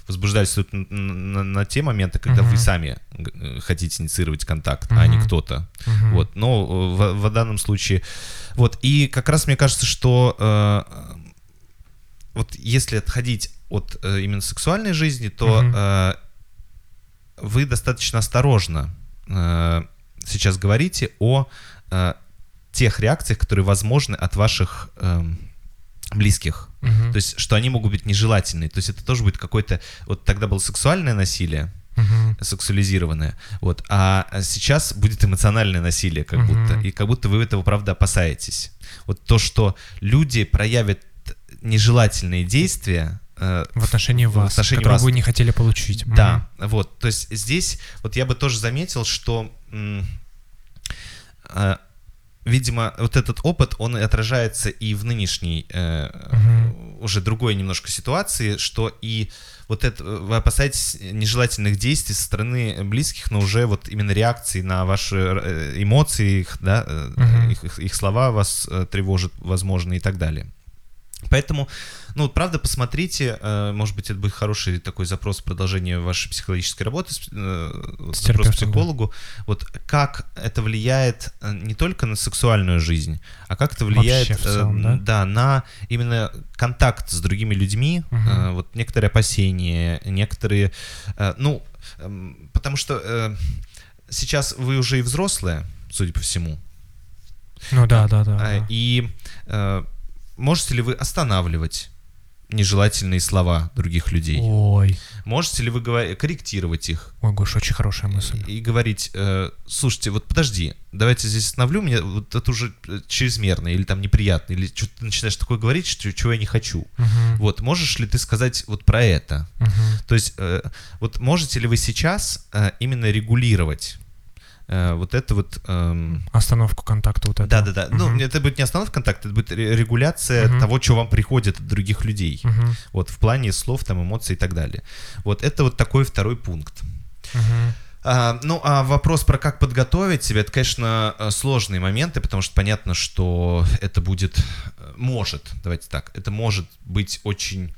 возбуждались на, на- на те моменты, когда Мгм. вы сами э, хотите инициировать контакт, а не кто-то. Мгм. Вот, но э, в, в данном случае, вот и как раз мне кажется, что э, вот если отходить от э, именно сексуальной жизни, то Мгм. э, вы достаточно осторожно э, сейчас говорите о э, тех реакциях, которые возможны от ваших эм, близких. Мгм. То есть, что они могут быть нежелательные. То есть, это тоже будет какое-то... Вот тогда было сексуальное насилие, Мгм. сексуализированное, вот, а сейчас будет эмоциональное насилие, как Мгм. будто, и как будто вы этого, правда, опасаетесь. Вот то, что люди проявят нежелательные действия э, В отношении в вас, отношении которого вас. вы не хотели получить. Да, вот, то есть здесь вот я бы тоже заметил, что, э, видимо, вот этот опыт, он отражается и в нынешней э, Мгм. Уже другой немножко ситуации, что и вот это вы опасаетесь нежелательных действий со стороны близких, но уже вот именно реакции на ваши э, эмоции, их, да, э, Мгм. их, их- их слова вас э, тревожат, возможно, и так далее. Поэтому, ну, правда, посмотрите, э, может быть, это будет хороший такой запрос в продолжение вашей психологической работы, э, запрос к да. психологу, вот как это влияет э, не только на сексуальную жизнь, а как это влияет, целом, э, да? на именно контакт с другими людьми, э, вот некоторые опасения, некоторые, ну, эм, потому что сейчас вы уже и взрослые, судя по всему, Ну да, да, да. а, да. Можете ли вы останавливать нежелательные слова других людей? Ой, Можете ли вы говори- корректировать их ой, Гош, очень хорошая мысль. и говорить, э, слушайте, вот подожди, давайте здесь остановлю, мне вот это уже э, чрезмерно или там неприятно, или что ты начинаешь такое говорить, что, чего я не хочу. Мгм. Вот, можешь ли ты сказать вот про это? Мгм. То есть, э, вот можете ли вы сейчас э, именно регулировать вот это вот... эм, Остановку контакта вот этого. Да, да, да. Ну, это будет не остановка контакта, это будет ре- регуляция Мгм. того, что вам приходит от других людей. Мгм. Вот в плане слов, там, эмоций и так далее. Вот это вот такой второй пункт. Мгм. А, ну, а вопрос про как подготовить себя, это, конечно, э, сложные моменты, потому что понятно, что это будет, э, может, давайте так, это может быть очень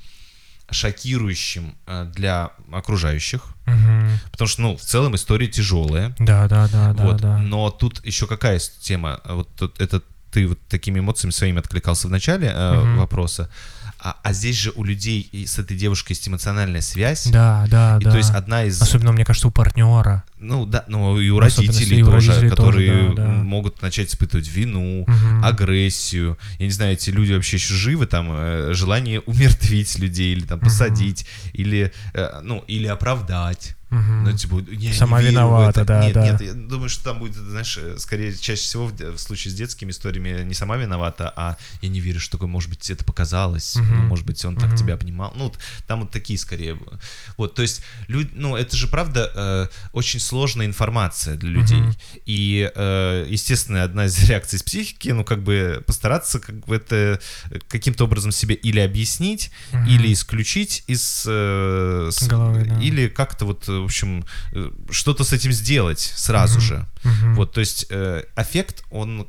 шокирующим э, для окружающих, Мгм. потому что, ну, в целом история тяжелая, Да, да, да, да, вот. да. Но тут еще какая тема? Вот тут это ты вот такими эмоциями своими откликался в начале э, Мгм. вопроса. А, а здесь же у людей с этой девушкой есть эмоциональная связь. Да, да, И да. то есть одна из... Особенно, мне кажется, у партнера. Ну да, ну и у родителей у тоже, тоже, которые да, да. могут начать испытывать вину, Мгм. агрессию. Я не знаю, эти люди вообще еще живы, там, э, желание умертвить людей, или там посадить, или, э, ну, или оправдать. Мгм. Ну, типа, я Сама не верю виновата, да, Нет, да. нет, я думаю, что там будет, знаешь, э, скорее, чаще всего в, в случае с детскими историями не сама виновата, а я не верю, что такое, может быть, это показалось, Мгм. ну, может быть, он так Мгм. тебя обнимал. Ну, вот там вот такие скорее. Вот, то есть, люди, ну, это же, правда, э, очень сложная информация для людей. Мгм. И, э, естественно, одна из реакций психики, ну, как бы постараться как бы это каким-то образом себе или объяснить, Мгм. или исключить из... э, с- Головы, да. Или как-то вот, в общем, э, что-то с этим сделать сразу Мгм. же. Мгм. Вот, то есть э, аффект, он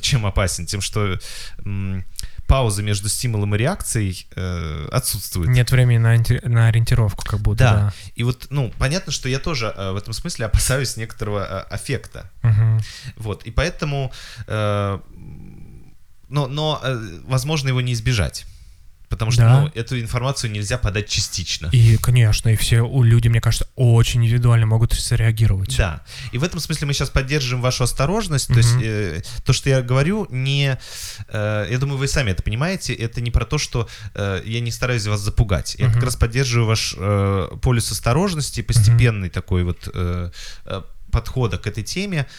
чем опасен? Тем, что м, пауза между стимулом и реакцией э, отсутствует. Нет времени на, на ориентировку, как будто. Да. И вот, ну, понятно, что я тоже э, в этом смысле опасаюсь некоторого э, аффекта. Да. Мгм. Вот, и поэтому, э, но, но э, возможно его не избежать. Потому что, Да. ну, эту информацию нельзя подать частично. И, конечно, и все люди, мне кажется, очень индивидуально могут среагировать. Да. И в этом смысле мы сейчас поддерживаем вашу осторожность. То есть э, то, что я говорю, не... э, я думаю, вы сами это понимаете. Это не про то, что э, я не стараюсь вас запугать. Я как Мгм. раз поддерживаю ваш э, полюс осторожности, постепенный такой вот э, э, подхода к этой теме. Ну,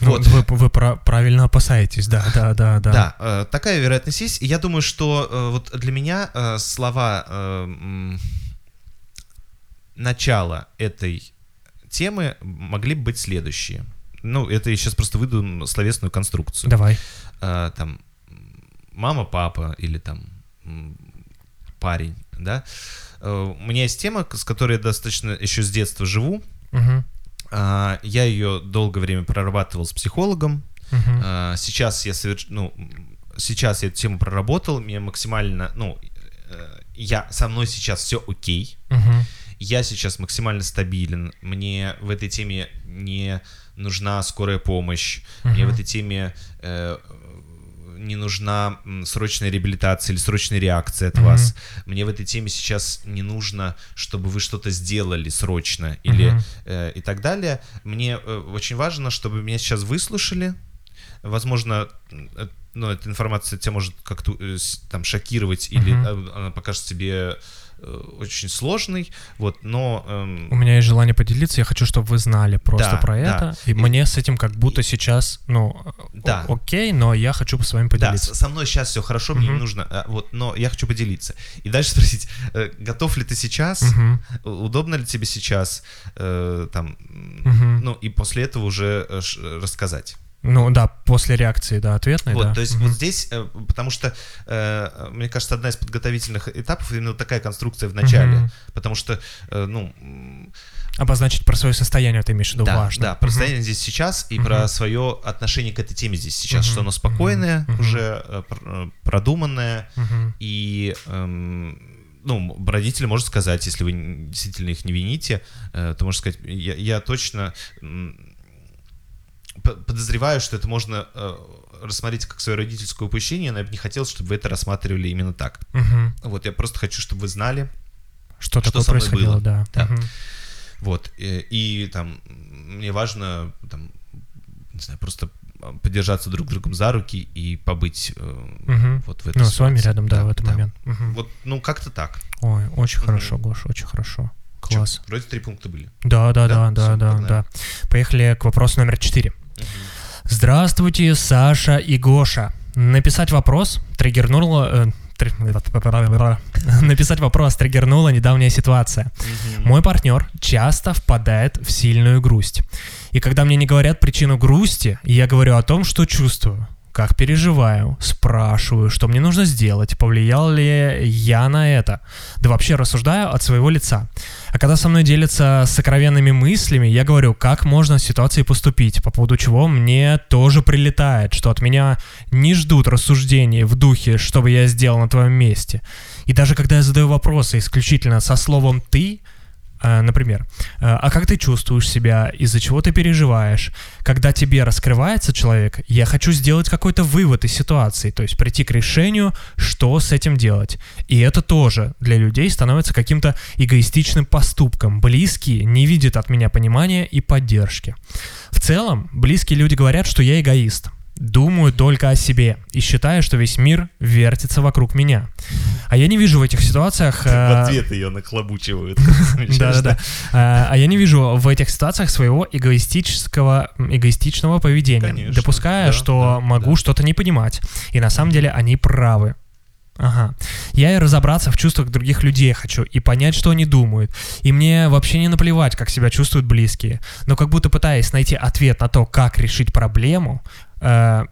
Вот. Вы, вы пра- правильно опасаетесь, да, да, да, да. Да, э, такая вероятность есть. И я думаю, что э, вот для меня э, слова начала этой темы могли бы быть следующие. Ну, это я сейчас просто выйду словесную конструкцию. Давай. Там мама, папа или там парень, да. У меня есть тема, с которой я достаточно еще с детства живу. Мгм. А, Я ее долгое время прорабатывал с психологом. А, Сейчас я соверш... ну, сейчас я эту тему проработал, мне максимально, ну, э, я со мной сейчас все окей, Мгм. я сейчас максимально стабилен, мне в этой теме не нужна скорая помощь, мне в этой теме э, не нужна срочная реабилитация или срочная реакция от Мгм. вас, мне в этой теме сейчас не нужно, чтобы вы что-то сделали срочно или Мгм. э, и так далее. Мне э, очень важно, чтобы меня сейчас выслушали. Возможно, э, ну, эта информация тебя может как-то э, там шокировать или Мгм. э, она покажется тебе очень сложной, вот, но эм, У меня есть желание поделиться, я хочу, чтобы вы знали просто Да, про да. это. И, И- мне с этим как будто сейчас, ну, Да. окей, но я хочу с вами Да, поделиться. с- со мной сейчас все хорошо, мне не нужно, а, вот, но я хочу поделиться. И дальше спросить, э, готов ли ты сейчас, Мгм. у- удобно ли тебе сейчас, э, там, Мгм. ну и после этого уже э, э, рассказать. Ну да, после реакции, да, ответной, Вот, да. то есть Мгм. вот здесь, э, потому что, э, мне кажется, одна из подготовительных этапов именно такая конструкция в начале, Мгм. потому что, э, ну, Обозначить про свое состояние, ты имеешь в виду, да, важно. да, про Мгм. состояние здесь сейчас и Мгм. про свое отношение к этой теме здесь сейчас, Мгм. что оно спокойное, Мгм. уже пр- продуманное, Мгм. и эм, ну, родители может сказать, если вы действительно их не вините, то можно сказать, я, я точно подозреваю, что это можно э, рассмотреть как свое родительское упущение, но я бы не хотел, чтобы вы это рассматривали именно так. Мгм. Вот, я просто хочу, чтобы вы знали, Что, Что такое со мной происходило, было. да. Да. Мгм. вот, э, и, там, мне важно, там, не знаю, просто подержаться друг другом за руки и побыть э, Мгм. вот в этой Ну, с вами рядом, да, в этот момент. Мгм. Вот, ну, как-то так. Ой, очень Мгм. хорошо, Гош, очень хорошо. Чё, Класс. вроде три пункта были. Да, да, да, Да? да, да, да. Поехали к вопросу номер четыре. Здравствуйте, Саша и Гоша. Написать вопрос триггернуло... э, три- Написать вопрос триггернула недавняя ситуация. Мой партнер часто впадает в сильную грусть. И когда мне не говорят причину грусти, я говорю о том, что чувствую, как переживаю, спрашиваю, что мне нужно сделать, повлиял ли я на это. Да вообще рассуждаю от своего лица. А когда со мной делятся сокровенными мыслями, я говорю, как можно в ситуации поступить, по поводу чего мне тоже прилетает, что от меня не ждут рассуждений в духе, что бы я сделал на твоем месте. И даже когда я задаю вопросы исключительно со словом «ты», Например, э, а как ты чувствуешь себя, из-за чего ты переживаешь? Когда тебе раскрывается человек, я хочу сделать какой-то вывод из ситуации, то есть прийти к решению, что с этим делать. И это тоже для людей становится каким-то эгоистичным поступком. Близкие не видят от меня понимания и поддержки. В целом, близкие люди говорят, что я эгоист. Думаю только о себе и считаю, что весь мир вертится вокруг меня. А я не вижу в этих ситуациях... э, ее нахлобучивают. да-да-да. А я не вижу в этих ситуациях своего эгоистического, эгоистичного поведения, допуская, что могу что-то не понимать. И на самом деле они правы. Ага. Я и разобраться в чувствах других людей хочу, и понять, что они думают. И мне вообще не наплевать, как себя чувствуют близкие. Но как будто пытаясь найти ответ на то, как решить проблему, э,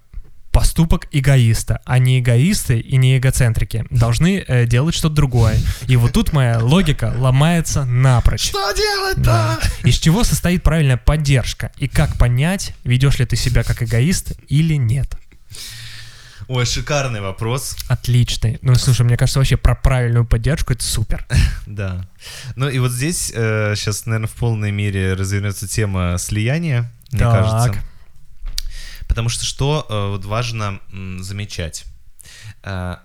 поступок эгоиста, а не эгоисты и не эгоцентрики должны э, делать что-то другое. И вот тут моя логика ломается напрочь. Что делать-то? Да. Из чего состоит правильная поддержка? И как понять, ведешь ли ты себя как эгоист или нет? Ой, шикарный вопрос. Отличный. Ну, слушай, мне кажется, вообще про правильную поддержку это супер. Да. Ну и вот здесь сейчас, наверное, в полной мере развернется тема слияния, мне Так. кажется. Потому что что э, вот важно замечать? Э,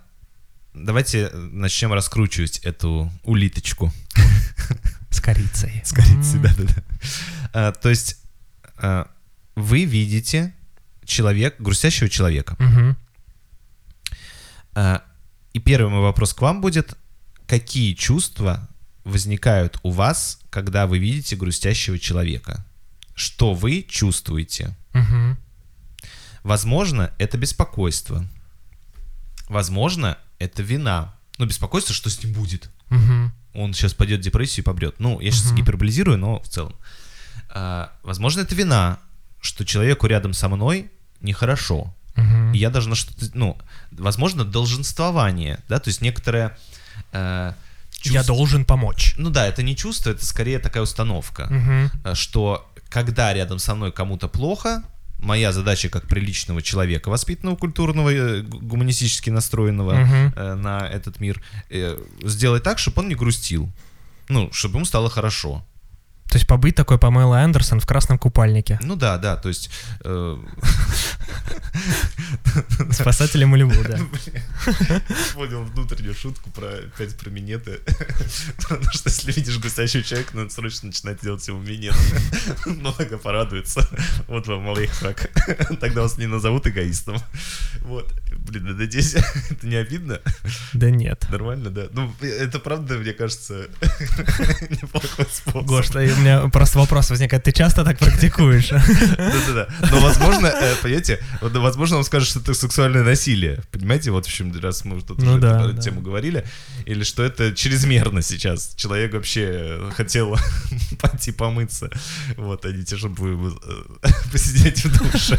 Давайте начнем раскручивать эту улиточку. С корицей. С корицей, да-да-да. То есть э, вы видите человек, грустящего человека. И первый мой вопрос к вам будет, какие чувства возникают у вас, когда вы видите грустящего человека? Что вы чувствуете? Мгм. Возможно, это беспокойство. Возможно, это вина. Ну, беспокойство, что с ним будет. Мгм. Он сейчас пойдет в депрессию и побрет. Ну, я сейчас гиперболизирую, но в целом. А, возможно, это вина, что человеку рядом со мной нехорошо. Мгм. И я должна что-то, ну, возможно, долженствование, да, то есть некоторое э, Я чувство- должен помочь. Ну да, это не чувство, это скорее такая установка, э, что когда рядом со мной кому-то плохо, моя задача как приличного человека, воспитанного, культурного, э, гу- гуманистически настроенного э, на этот мир, э, сделать так, чтобы он не грустил. Ну, чтобы ему стало хорошо. То есть побыть такой Памела Андерсон в красном купальнике. Ну да, да, то есть... э, Спасатели Малибу, да. Понял внутреннюю шутку про опять про минеты. Потому что если видишь густящего человека, надо срочно начинать делать ему минет. Много порадуется. Вот вам лайфхак. Тогда вас не назовут эгоистом. Вот. Блин, да надеюсь, это не обидно. Да нет. Нормально, да. Ну, это правда, мне кажется, неплохой способ. Гош, у меня просто вопрос возникает. Ты часто так практикуешь? Да-да-да. Но, возможно, э, понимаете, возможно, он скажет, что это сексуальное насилие. Понимаете, вот в общем, раз мы тут Ну уже эту тему говорили. Или что это чрезмерно сейчас. Человек вообще хотел пойти помыться. Вот, а не те, чтобы э, посидеть в душе.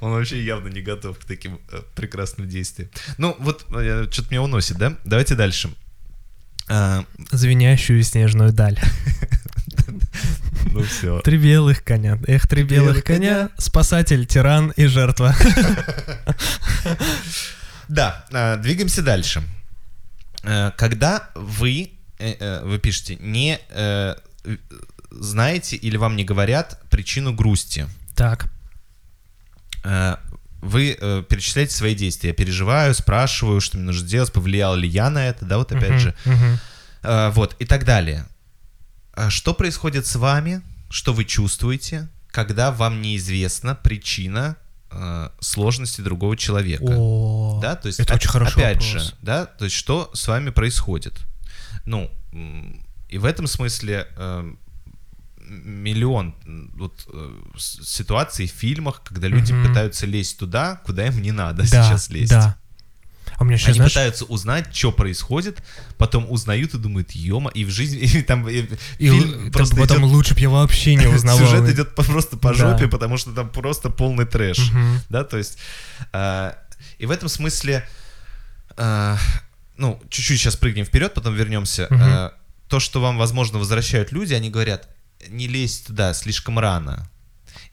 Он вообще явно не готов к таким э, прекрасным действиям. Ну, вот, что-то меня уносит, да? Давайте дальше. А, Звенящую снежную даль. Ну, все. Три белых коня. Эх, три белых белых коня. коня. Спасатель, тиран и жертва. Да, а, двигаемся дальше. Э, Когда вы, э, э, вы пишете, не э, э, знаете или вам не говорят причину грусти, Так. Вы э, перечисляете свои действия. Я переживаю, спрашиваю, что мне нужно делать, повлиял ли я на это, да, вот опять Мгм, же. мгм. Э, Вот, и так далее. А Что происходит с вами, что вы чувствуете, когда вам неизвестна причина э, сложности другого человека? О, Да, то есть это оп- очень хороший опять вопрос. же, да, то есть что с вами происходит? Ну, и в этом смысле э, миллион вот, э, ситуаций в фильмах, когда люди Мгм. пытаются лезть туда, куда им не надо Да, сейчас лезть. да. А у меня сейчас, Они знаешь, пытаются узнать, что происходит, потом узнают и думают, ема, и в жизни, и там и и фильм просто потом идет- лучше бы я вообще не узнавал. сюжет идет просто по Да. жопе, потому что там просто полный трэш да, то есть, э, и в этом смысле, э, ну, чуть-чуть сейчас прыгнем вперед, потом вернемся. Э, то, что вам, возможно, возвращают люди, они говорят, не лезь туда, слишком рано.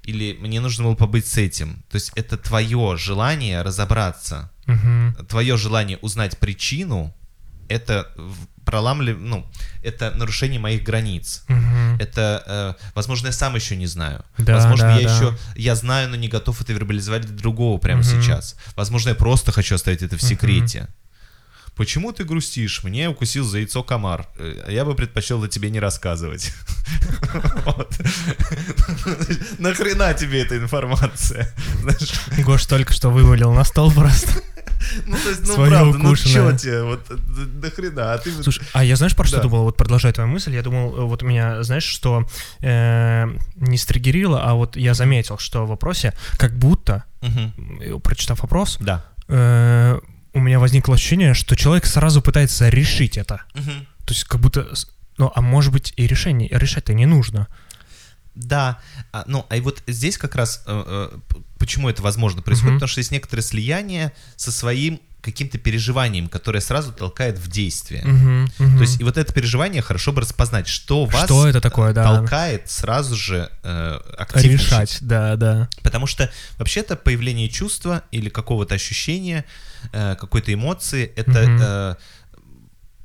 Или мне нужно было побыть с этим. То есть это твое желание разобраться, Мгм. твое желание узнать причину, это в- проламли, ну, это нарушение моих границ. Мгм. Это, э, возможно, я сам еще не знаю. Да, Возможно, да, я да. еще, я знаю, но не готов это вербализовать для другого прямо Мгм. сейчас. Возможно, я просто хочу оставить это в Мгм. секрете. Почему ты грустишь? Мне укусил за яйцо комар. Э, Я бы предпочел это тебе не рассказывать. Нахрена тебе эта информация? Гош только что вывалил на стол просто. ну, то есть, ну, Своё правда, ну, укушенное. чё тебе? Вот, э, нахрена? А ты... Слушай, а я знаешь, про что Да. думал? Вот продолжая твою мысль, я думал, э, вот меня, знаешь, что э, не стригерило, а вот я заметил, что в вопросе как будто, э, прочитав вопрос, Да. э, у меня возникло ощущение, что человек сразу пытается решить это. Мгм. То есть как будто, ну, а может быть и решение, решать-то не нужно. Да, а, ну, а и вот здесь как раз э, э, почему это возможно происходит, Мгм. потому что есть некоторое слияние со своим каким-то переживанием, которое сразу толкает в действие. Мгм, мгм. То есть и вот это переживание хорошо бы распознать, что вас Что это такое, да. толкает сразу же э, активничать. решать, да, да. Потому что вообще-то появление чувства или какого-то ощущения, э, какой-то эмоции, это, Мгм. э,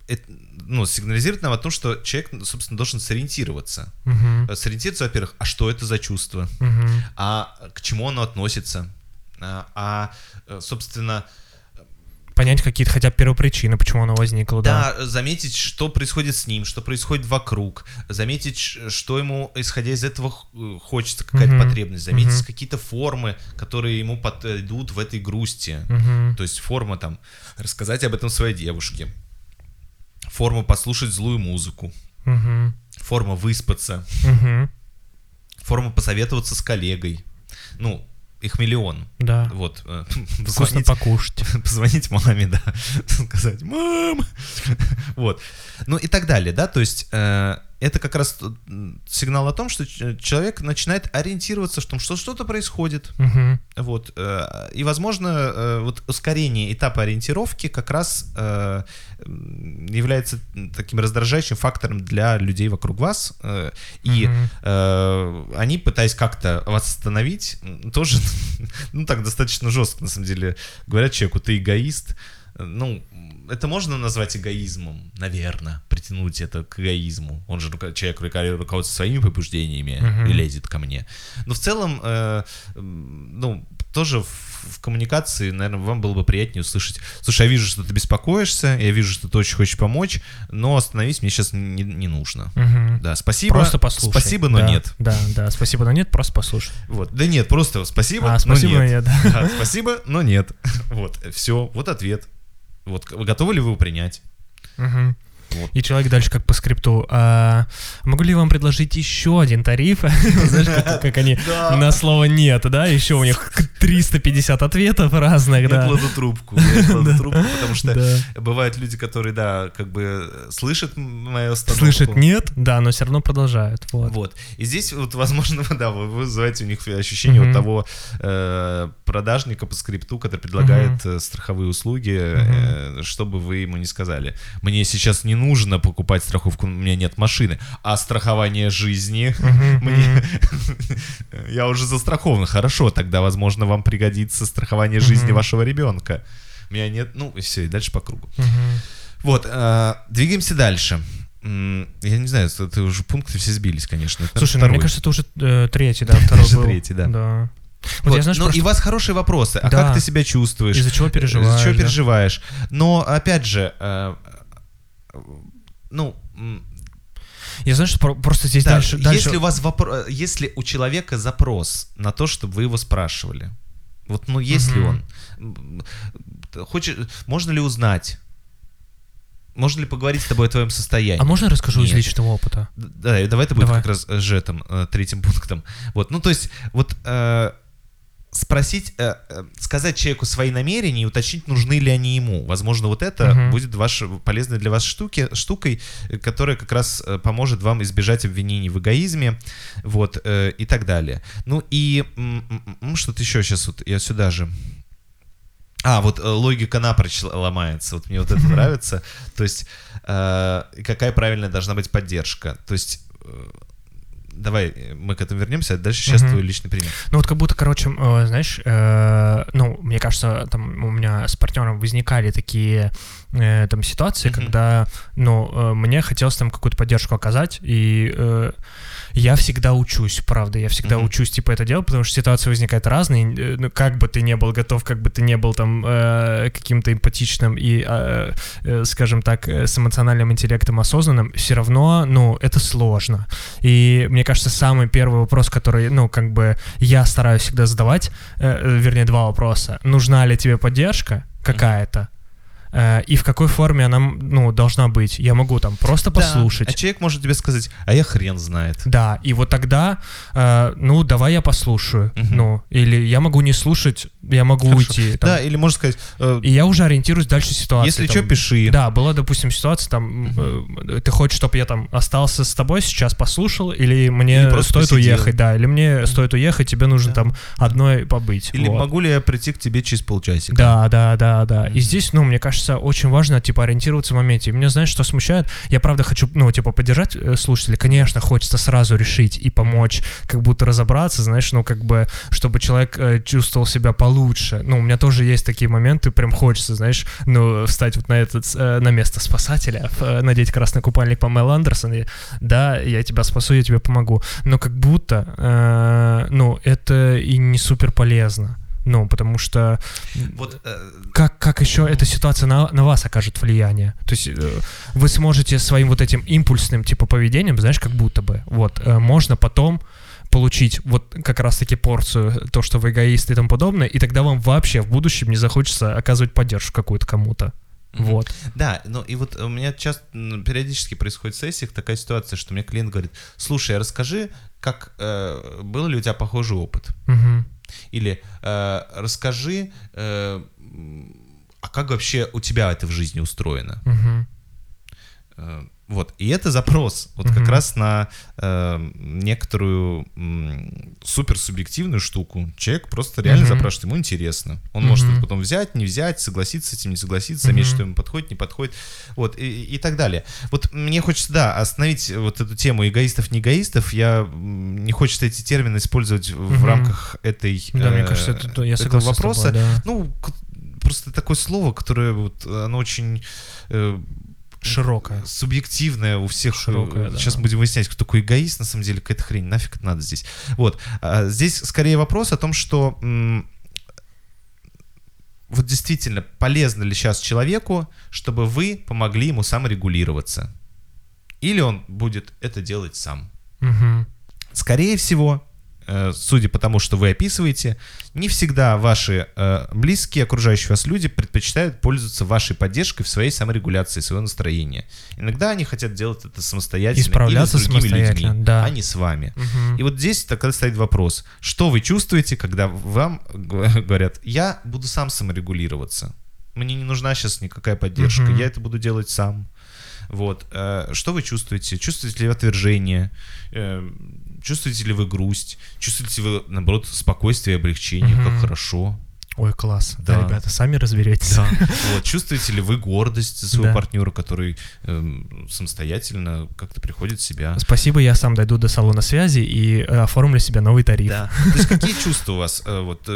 это, ну, сигнализирует нам о том, что человек, собственно, должен сориентироваться. Э, Сориентироваться, во-первых, а что это за чувство? мгм. а к чему оно относится, а, а, э, собственно, Понять какие-то хотя бы первопричины, почему оно возникло, да. да, заметить, что происходит с ним, что происходит вокруг, заметить, что ему, исходя из этого, э, хочется, какая-то Мгм. потребность, заметить Мгм. какие-то формы, которые ему подойдут в этой грусти. Мгм. То есть форма там, рассказать об этом своей девушке, форма послушать злую музыку, Мгм. форма выспаться, Мгм. форма посоветоваться с коллегой. Ну, их миллион. Да. Вот. э, Вкусно позвонить покушать. позвонить маме, да, сказать, мам, вот, ну и так далее, да, то есть э, это как раз м, сигнал о том, что ч- человек начинает ориентироваться в том, что что-то происходит. Мгм. Вот, э, и, возможно, э, вот ускорение этапа ориентировки как раз э, является таким раздражающим фактором для людей вокруг вас. э, И э, они, пытаясь как-то вас остановить, тоже, ну так, достаточно жестко, на самом деле, говорят человеку, ты эгоист. Э, Ну, это можно назвать эгоизмом, наверное, притянуть это к эгоизму. Он же рука- человек рука- руководствуется своими побуждениями Мгм. и лезет ко мне. Но в целом, э, ну, тоже в, в коммуникации, наверное, вам было бы приятнее услышать, слушай, я вижу, что ты беспокоишься, я вижу, что ты очень хочешь помочь, но остановись, мне сейчас не, не нужно. Мгм. Да, спасибо. Просто послушай. Спасибо, но Да, нет. Да, да, спасибо, но нет, просто послушай. Вот. Да нет, просто спасибо, А, спасибо, но но нет. нет. Да, спасибо, но нет. Вот, все, вот ответ. Вот, готовы ли вы его принять? Мгм. Вот. И человек дальше как по скрипту. «А могу ли вам предложить еще один тариф? Знаешь, как, как они Да. на слово нет, да? Еще у них 350 ответов разных, Я да. кладу трубку, я кладу трубку, потому что Да. бывают люди, которые, да, как бы слышат мою остановку. Слышит нет, да, но все равно продолжают. Вот. Вот. И здесь вот, возможно, да, вы вызываете у них ощущение вот того э, продажника по скрипту, который предлагает э, страховые услуги, э, чтобы вы ему не сказали. Мне сейчас не нужно покупать страховку, у меня нет машины, а страхование жизни мне... Я уже застрахован. Хорошо, тогда, возможно, вам пригодится страхование жизни вашего ребенка. У меня нет... Ну, и все, и дальше по кругу. Вот, э, двигаемся дальше. Я не знаю, это это уже пункты все сбились, конечно. Это, Слушай, ну, мне кажется, это уже э, третий, да, второй был. третий, да. Да. Вот, Вот, я, знаешь, ну, просто- и у вас хорошие вопросы. А Да. как ты себя чувствуешь? Из-за чего переживаешь, Из-за чего да. переживаешь? Но, опять же, э, э, ну, я, знаешь, про- просто здесь да, дальше... дальше- если у вас вопро- если у человека запрос на то, чтобы вы его спрашивали, вот, ну, есть ли Мгм. он, хочет, можно ли узнать, можно ли поговорить с тобой о твоем состоянии? А можно я расскажу из Нет. личного опыта? Да, давай это будет Давай. как раз же там э, третьим пунктом. Вот, ну то есть вот э, спросить, э, э, сказать человеку свои намерения и уточнить, нужны ли они ему. Возможно, вот это Мгм. будет ваш, полезной для вас штуки, штукой, э, которая как раз поможет вам избежать обвинений в эгоизме, вот, э, и так далее. Ну и что-то еще сейчас вот, я сюда же... А, вот э, логика напрочь ломается. Вот мне вот это нравится. То есть, э, какая правильная должна быть поддержка. То есть, давай э, мы к этому вернемся, а дальше сейчас Мгм. твой личный пример. Ну вот как будто, короче, э, знаешь, э, ну, мне кажется, там у меня с партнером возникали такие там ситуации, Мгм. когда, ну, мне хотелось там какую-то поддержку оказать, и я всегда учусь, правда, я всегда Мгм. учусь, типа, это делать, потому что ситуации возникают разные, э, ну, как бы ты не был готов, как бы ты не был там э, каким-то эмпатичным и, э, э, скажем так, э, с эмоциональным интеллектом осознанным, все равно, ну, это сложно. И мне кажется, самый первый вопрос, который, ну, как бы я стараюсь всегда задавать, э, э, вернее, два вопроса. Нужна ли тебе поддержка какая-то? Э, И в какой форме она, ну, должна быть? Я могу там просто послушать. А человек может тебе сказать, а я хрен знает. Да, и вот тогда, э, ну, давай я послушаю. Мгм. Ну, или я могу не слушать, я могу Хорошо. уйти. там. Да, или можно сказать, э, И я уже ориентируюсь дальше ситуации. если там. что, пиши. Да, была, допустим, ситуация, там, э, ты хочешь, чтобы я там остался с тобой сейчас, послушал, или мне Или стоит посидел. уехать, да, или мне стоит уехать, тебе нужно там одной побыть. Или вот. могу ли я прийти к тебе через полчасика? Да, да, да, да. И Мгм. здесь, ну, мне кажется, очень важно, типа, ориентироваться в моменте. И меня, знаешь, что смущает? Я, правда, хочу, ну, типа, поддержать э, слушателей. Конечно, хочется сразу решить и помочь, как будто разобраться, знаешь, ну, как бы, чтобы человек э, чувствовал себя получше. Ну, у меня тоже есть такие моменты, прям хочется, знаешь, ну, встать вот на этот, э, на место спасателя, э, надеть красный купальник по Мэл Андерсон, и, да, я тебя спасу, я тебе помогу. Но как будто, э, ну, это и не супер полезно. Ну, потому что Вот, э, как, как еще эта ситуация на, на вас окажет влияние? То есть э, вы сможете своим вот этим импульсным типа поведением, знаешь, как будто бы, вот, э, можно потом получить вот как раз-таки порцию, то, что вы эгоист и тому подобное, и тогда вам вообще в будущем не захочется оказывать поддержку какую-то кому-то. Вот. Да, ну и вот у меня часто, периодически происходит в сессиях такая ситуация, что мне клиент говорит, слушай, а расскажи, как, э, был ли у тебя похожий опыт? Мгм. Или э, расскажи, э, а как вообще у тебя это в жизни устроено? Мгм. Э, Вот, и это запрос, вот как Мгм. раз на э, некоторую м, суперсубъективную штуку. Человек просто реально Мгм. запрашивает, ему интересно. Он может Мгм. это потом взять, не взять, согласиться с этим, не согласиться, заметить, Мгм. что ему подходит, не подходит, вот, и, и так далее. Вот мне хочется, да, остановить вот эту тему эгоистов, не эгоистов. Я не хочется эти термины использовать в Мгм. рамках этой Да, мне э, кажется, это, то- я этого вопроса. тобой, да. Ну, просто такое слово, которое вот, оно очень э, Широкое. субъективное у всех. Э, да. Сейчас будем выяснять, кто такой эгоист, на самом деле, какая-то хрень, нафиг это надо здесь. Вот. А Здесь скорее вопрос о том, что вот действительно полезно ли сейчас человеку, чтобы вы помогли ему саморегулироваться. Или он будет это делать сам. Мгм. Скорее всего, судя по тому, что вы описываете, не всегда ваши э, близкие, окружающие вас люди предпочитают пользоваться вашей поддержкой в своей саморегуляции, своего настроения. Иногда они хотят делать это самостоятельно И справляться или с другими самостоятельно, людьми, да. а не с вами. Мгм. И вот здесь тогда стоит вопрос, что вы чувствуете, когда вам говорят, я буду сам саморегулироваться, мне не нужна сейчас никакая поддержка, Мгм. я это буду делать сам. Вот. э, Что вы чувствуете? Чувствуете ли вы отвержение? Э, Чувствуете ли вы грусть? Чувствуете ли вы, наоборот, спокойствие и облегчение? Мгм. Как хорошо. Ой, класс. Да, Да. ребята, сами разберетесь. Вот. Чувствуете ли вы гордость за своего Да. партнера, который эм, самостоятельно как-то приходит в себя? Спасибо, я сам дойду до салона связи и э, оформлю себе новый тариф. Да. То есть какие чувства у вас? Вот,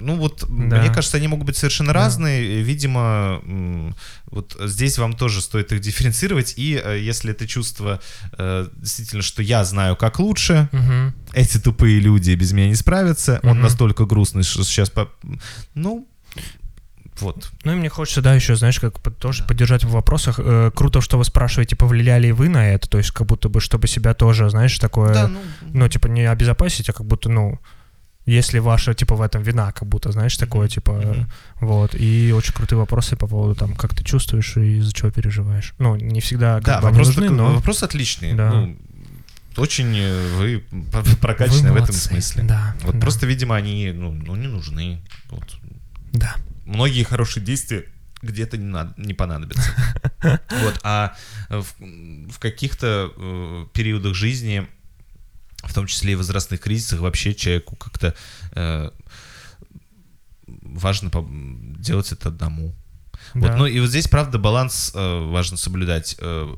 ну вот, Да. мне кажется, они могут быть совершенно Да. разные. Видимо, вот здесь вам тоже стоит их дифференцировать. И э, если это чувство э, действительно, что я знаю, как лучше, Мгм. эти тупые люди без меня не справятся, он Мгм. настолько грустный, что сейчас... по- Ну, вот. Ну и мне хочется, да, еще, знаешь, как тоже Да. поддержать в вопросах. Э, круто, что вы спрашиваете, повлияли ли вы на это, то есть как будто бы, чтобы себя тоже, знаешь, такое, Да, ну, ну, типа, не обезопасить, а как будто, ну, если ваша, типа, в этом вина, как будто, знаешь, такое, типа, Мгм. вот. И очень крутые вопросы по поводу, там, как ты чувствуешь и из-за чего переживаешь. Ну, не всегда, да, бы, вопрос, нужны, такой- но... вопрос отличный. Да. Ну, очень э, вы п- вы прокачаны в этом смысле. Да, Вот да, просто, видимо, они ну, ну, не нужны. Вот. Да. Многие хорошие действия где-то не, надо, не понадобятся. Вот. А в, в каких-то э, периодах жизни, в том числе и возрастных кризисах, вообще человеку как-то э, важно делать это одному. Вот, Да. ну и вот здесь, правда, баланс э, важно соблюдать. Э,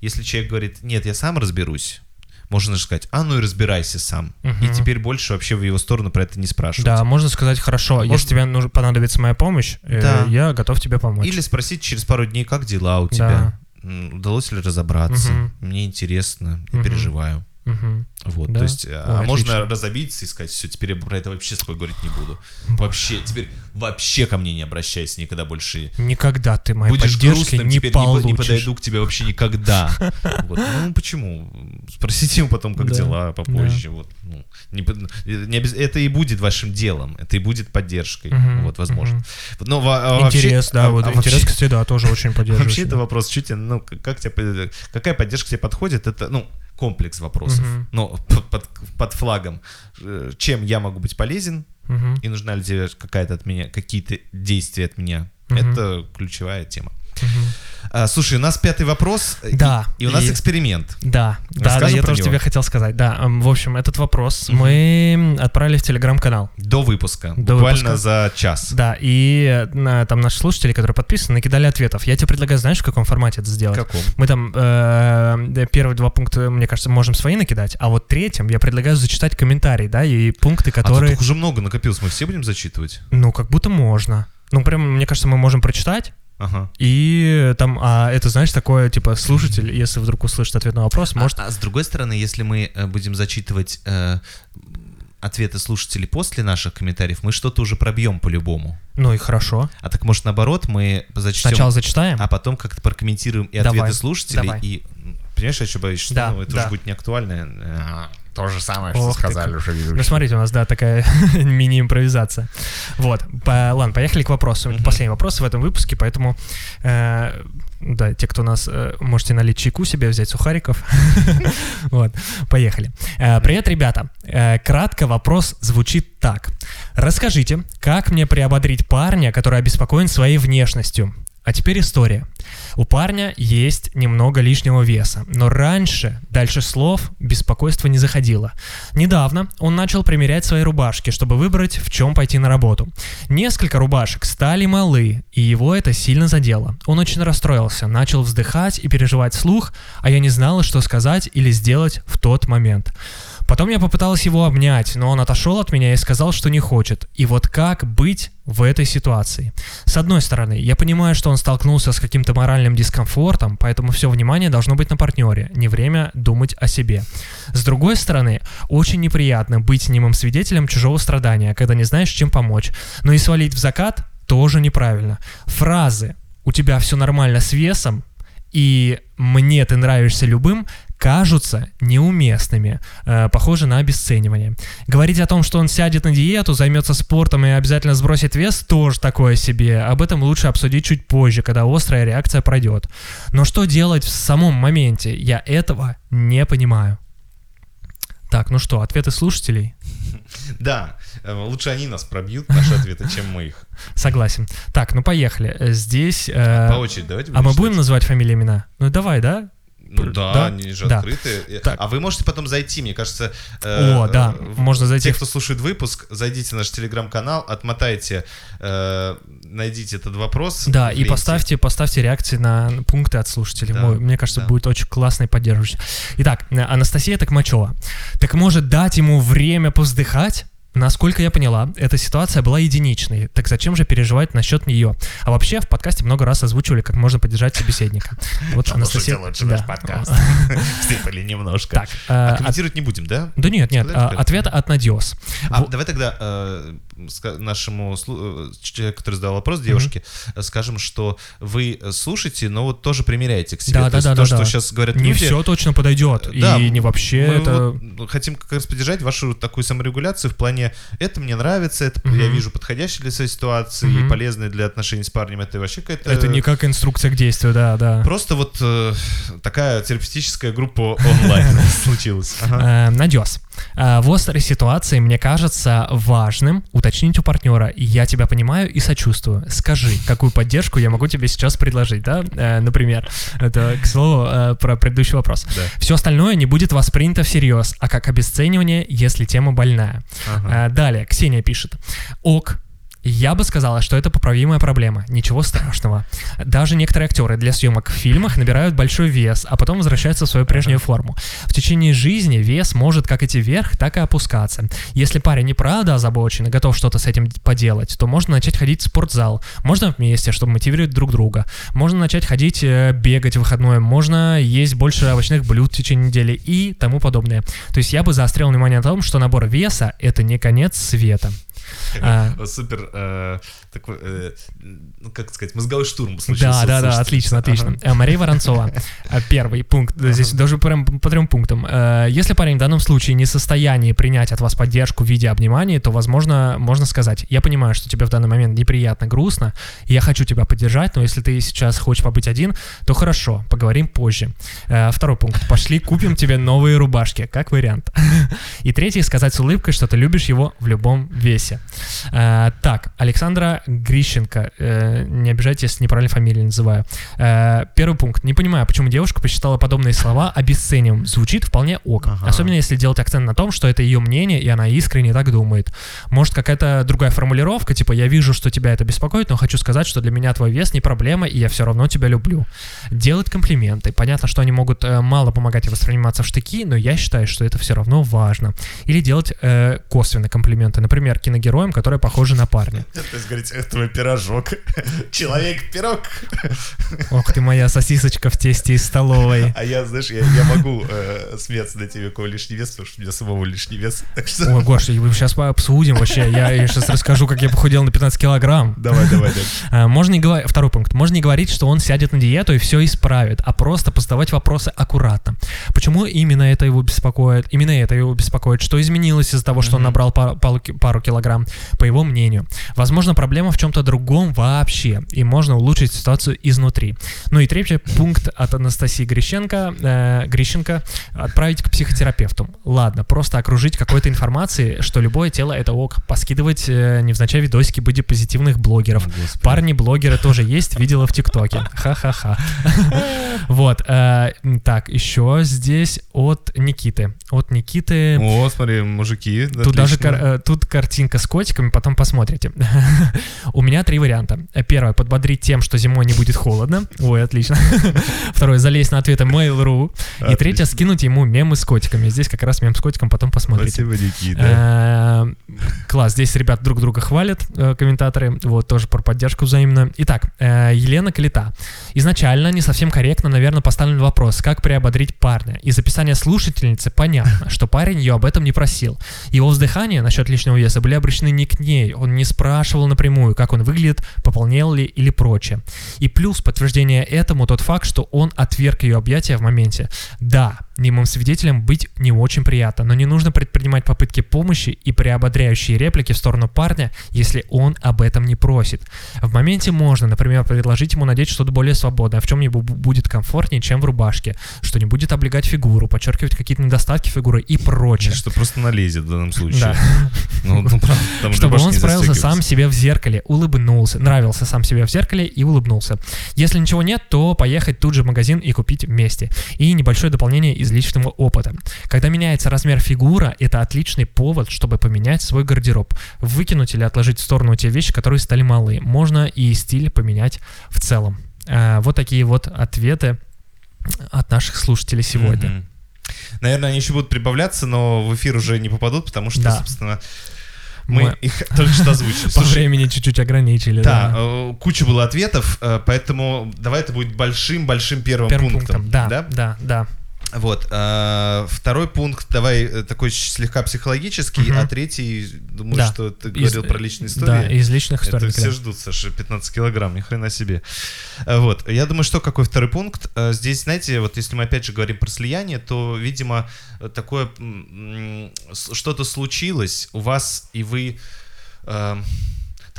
если человек говорит, нет, я сам разберусь, можно же сказать, а ну и разбирайся сам. И Мгм. теперь больше вообще в его сторону про это не спрашивать. Да, можно сказать, хорошо, если Можно- тебе нужно, понадобится моя помощь, э, Да. я готов тебе помочь. Или спросить через пару дней, как дела у Да. тебя? М, Удалось ли разобраться? Мгм. Мне интересно, я Мгм. переживаю. Мгм. Вот, Да? то есть, а Ой, можно отлично. разобидеться и сказать, все, теперь я про это вообще с тобой говорить не буду. Вообще, теперь вообще ко мне не обращайся никогда больше. Никогда ты моей Будешь поддержки грустным, не теперь получишь. не подойду к тебе вообще никогда. Вот. Ну, почему? Спросите ему потом, как Да. дела, попозже. Вот. Ну, не не это и будет вашим делом, это и будет поддержкой, Мгм, вот, возможно. мгм. Но во- а вообще- Интерес, да, а- вот а интерес, вообще- кстати, да, тоже очень поддерживаю. Вообще это вопрос чуть, ну, к- как тебе, какая поддержка тебе подходит, это, ну, комплекс вопросов. Мгм. Но под, под- под флагом, э, чем я могу быть полезен, Мгм. и нужна ли тебе какая-то от меня, какие-то действия от меня, Мгм. это ключевая тема. А, слушай, у нас пятый вопрос, и- Да, и, у нас и- эксперимент. Да, да, да, я тоже него. тебе хотел сказать. Да, эм, в общем, этот вопрос Мгм. мы отправили в телеграм-канал. До выпуска, До буквально выпуска. за час. Да, и э, на- там наши слушатели, которые подписаны, накидали ответов. Я тебе предлагаю, знаешь, в каком формате это сделать? каком? Мы там э, первые два пункта, мне кажется, можем свои накидать, а вот третьем я предлагаю зачитать комментарии, да, и пункты, А которые, тут уже много накопилось, мы все будем зачитывать? ну, как будто можно. Ну, прям, мне кажется, мы можем прочитать, Ага. и там, а это, знаешь, такое, типа, слушатель, если вдруг услышит ответ на вопрос, может... А, а с другой стороны, если мы э, будем зачитывать э, ответы слушателей после наших комментариев, мы что-то уже пробьем по-любому. Ну и хорошо. А так может наоборот, мы зачтем, Сначала зачитаем. а потом как-то прокомментируем и Давай, ответы слушателей. давай. И понимаешь, я что боюсь, что Да, ну, это да. уже будет не актуально. А, То же самое, Ох что ты сказали как. уже Ну, ведущие. смотрите, у нас, да, такая мини-импровизация. Вот, по- ладно, поехали к вопросу. Мгм. последний вопрос в этом выпуске, поэтому, э, да, те, кто нас, э, можете налить чайку себе, взять сухариков. Вот, поехали. Э, Привет, ребята. Э, Кратко вопрос звучит так. Расскажите, как мне приободрить парня, который обеспокоен своей внешностью? А теперь история. У парня есть немного лишнего веса, но раньше, дальше слов, беспокойство не заходило. Недавно он начал примерять свои рубашки, чтобы выбрать, в чем пойти на работу. Несколько рубашек стали малы, и его это сильно задело. Он очень расстроился, начал вздыхать и переживать слух, а я не знала, что сказать или сделать в тот момент. Потом я попыталась его обнять, но он отошел от меня и сказал, что не хочет. И вот как быть в этой ситуации? С одной стороны, я понимаю, что он столкнулся с каким-то моральным дискомфортом, поэтому все внимание должно быть на партнере, не время думать о себе. С другой стороны, очень неприятно быть немым свидетелем чужого страдания, когда не знаешь, чем помочь. Но и свалить в закат тоже неправильно. Фразы «у тебя все нормально с весом» и «мне ты нравишься любым» кажутся неуместными, э, похоже на обесценивание. Говорить о том, что он сядет на диету, займется спортом и обязательно сбросит вес, тоже такое себе. Об этом лучше обсудить чуть позже, когда острая реакция пройдет. Но что делать в самом моменте? Я этого не понимаю. Так, ну что, ответы слушателей? Да, э, лучше они нас пробьют, наши ответы, чем мы их. Согласен. Так, ну поехали. Здесь... э, По очереди давайте а мы будем называть фамилии имена? Ну давай, да? Ну да, Да? они же Да. открыты. Так. А вы можете потом зайти, мне кажется. э, О, да, в- можно зайти Те, кто слушает выпуск, зайдите в наш телеграм-канал, отмотайте, э, найдите этот вопрос. Да, и поставьте, поставьте реакции на пункты от слушателей. Да, Мой- Мне кажется, да. будет очень классно и поддерживающе. Итак, э, Анастасия Токмачева. Так может дать ему время повздыхать? Насколько я поняла, эта ситуация была единичной, так зачем же переживать насчет нее? А вообще в подкасте много раз озвучивали, как можно поддержать собеседника. Вот Анастасия... Да. Всыпали немножко. Так, А комментировать не будем, да? да нет, нет, а, ответ от Надиос. А Во- давай тогда э, нашему э, человеку, который задал вопрос, девушке, э, скажем, что вы э, слушаете, но вот тоже примеряете к себе. Да, То да, да, то, да, что да. сейчас говорят Не люди, все точно подойдет, Да, и не вообще мы это... вот хотим как раз поддержать вашу такую саморегуляцию в плане это мне нравится, это Мгм. я вижу подходящий для своей ситуации Мгм. и полезный для отношений с парнем. Это вообще какая-то... Это не как инструкция к действию, да, да. Просто вот э, такая терапевтическая группа онлайн случилась. Э, Надес. Э, В острой ситуации мне кажется важным уточнить у партнера, я тебя понимаю и сочувствую. Скажи, какую поддержку я могу тебе сейчас предложить, да? Э, Например, это, к слову, э, про предыдущий вопрос. Да. Все остальное не будет воспринято всерьез, а как обесценивание, если тема больная. Ага. Э, Далее, Ксения пишет. Ок, я бы сказала, что это поправимая проблема, ничего страшного. Даже некоторые актеры для съемок в фильмах набирают большой вес, а потом возвращаются в свою прежнюю форму. В течение жизни вес может как идти вверх, так и опускаться. Если парень не правда озабочен и готов что-то с этим поделать, то можно начать ходить в спортзал. Можно вместе, чтобы мотивировать друг друга. Можно начать ходить э, бегать в выходное. Можно есть больше овощных блюд в течение недели и тому подобное. То есть я бы заострил внимание на том, что набор веса — это не конец света. А, Супер, э, э, ну как сказать, мозговой штурм случился. Да, да, да, отлично, отлично. Э, Мария Воронцова. Первый пункт. Здесь даже прям по трем пунктам. Если парень в данном случае не в состоянии принять от вас поддержку в виде обниманий, то, возможно, можно сказать, я понимаю, что тебе в данный момент неприятно, грустно, я хочу тебя поддержать, но если ты сейчас хочешь побыть один, то хорошо, поговорим позже. Второй пункт. Пошли, купим тебе новые рубашки, как вариант. И третий, сказать с улыбкой, что ты любишь его в любом весе. Э, Так, Александра Грищенко, э, не обижайтесь, если неправильно фамилию называю. Э, Первый пункт. Не понимаю, почему девушка посчитала подобные слова обесцениваем. Звучит вполне ок. Ага. Особенно если делать акцент на том, что это ее мнение, и она искренне так думает. Может, какая-то другая формулировка, типа «я вижу, что тебя это беспокоит, но хочу сказать, что для меня твой вес не проблема, и я все равно тебя люблю». Делать комплименты. Понятно, что они могут э, мало помогать и восприниматься в штыки, но я считаю, что это все равно важно. Или делать э, косвенные комплименты. Например, киногероям, которые похожи на парня. То есть говорить, это твой пирожок. Человек-пирог. Ох ты моя сосисочка в тесте из столовой. А я, знаешь, я, я могу э, смеяться на тебе, какой лишний вес, потому что у меня самого лишний вес. Так что... Ой, Гош, сейчас обсудим вообще. Я сейчас расскажу, как я похудел на 15 килограмм. Давай, давай, давай. А, Можно не говорить, второй пункт. Можно не говорить, что он сядет на диету и все исправит, а просто поставать вопросы аккуратно. Почему именно это его беспокоит? Именно это его беспокоит. Что изменилось из-за того, что он набрал пару, пару килограмм? Инстаграм, по его мнению. Возможно, проблема в чем-то другом вообще, и можно улучшить ситуацию изнутри. Ну и третий пункт от Анастасии Грищенко, э, Грищенко отправить к психотерапевту. Ладно, просто окружить какой-то информацией, что любое тело это ок, поскидывать э, невзначай видосики бодипозитивных блогеров. Господи. Парни-блогеры тоже есть, видела в ТикТоке. Ха-ха-ха. Вот. э, Так, еще здесь от Никиты. От Никиты. О, смотри, мужики. Тут даже э, тут картинка с котиками, потом посмотрите. У меня три варианта. Первое, подбодрить тем, что зимой не будет холодно. Ой, отлично. Второе, залезть на ответы Mail.ru. И третье, скинуть ему мемы с котиками. Здесь как раз мем с котиком, потом посмотрите. Спасибо, Никита. Э, Класс, здесь ребят друг друга хвалят, э, комментаторы, вот, тоже про поддержку взаимно. Итак, э, Елена Калита. Изначально не совсем корректно, наверное, поставлен вопрос, как приободрить парня. Из описания слушательницы понятно, что парень ее об этом не просил. Его вздыхания насчет лишнего веса были обращены не к ней, он не спрашивал напрямую, как он выглядит, пополнел ли или прочее. И плюс подтверждение этому тот факт, что он отверг ее объятия в моменте. Да, немым свидетелем быть не очень приятно, но не нужно предпринимать попытки помощи и приободряющие реплики в сторону парня, если он об этом не просит. В моменте можно, например, предложить ему надеть что-то более свободное, в чем ему бу- будет комфортнее, чем в рубашке, что не будет облегать фигуру, подчеркивать какие-то недостатки фигуры и прочее. Что просто налезет в данном случае. Да. Ну, ну, правда, Чтобы он справился сам себе в зеркале, улыбнулся, нравился сам себе в зеркале и улыбнулся. Если ничего нет, то поехать тут же в магазин и купить вместе. И небольшое дополнение из личного опыта. Когда меняется размер фигура, это отличный повод, чтобы поменять свой гардероб. Выкинуть или отложить в сторону те вещи, которые стали малы. Можно и стиль поменять в целом. А, Вот такие вот ответы от наших слушателей сегодня. Наверное, они еще будут прибавляться, но в эфир уже не попадут, потому что, Да. собственно, мы Мы- их только что озвучили. По времени чуть-чуть ограничили. Да, Да, э, куча было ответов, э, поэтому давай это будет большим-большим первым, Первым пунктом. пунктом. Да, да, да. Вот. э, Второй пункт, давай э, такой слегка психологический, а третий, думаю, Да. что ты Из- говорил про личные истории. Да, из личных историй. Это все ждут, Саша, 15 килограмм, ни хрена себе. Э, Вот, я думаю, что какой второй пункт? Здесь, знаете, вот если мы опять же говорим про слияние, то, видимо, такое что-то случилось у вас, и вы... э,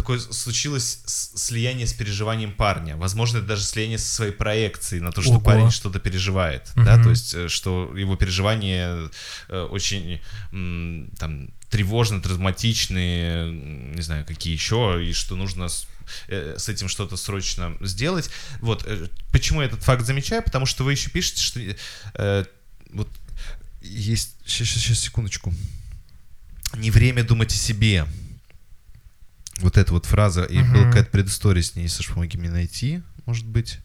Такое случилось слияние с переживанием парня. Возможно, это даже слияние со своей проекцией на то, что Ого. парень что-то переживает. Да, Мгм. то есть, э, что его переживания э, очень там тревожно, травматичные, не знаю, какие еще, и что нужно с, э, с этим что-то срочно сделать. Вот, почему я этот факт замечаю? Потому что вы еще пишете, что э, вот есть... Сейчас, сейчас, секундочку. Не время думать о себе. Вот эта вот фраза, и Мгм. была какая-то предыстория с ней, Саш, помоги мне найти, может быть.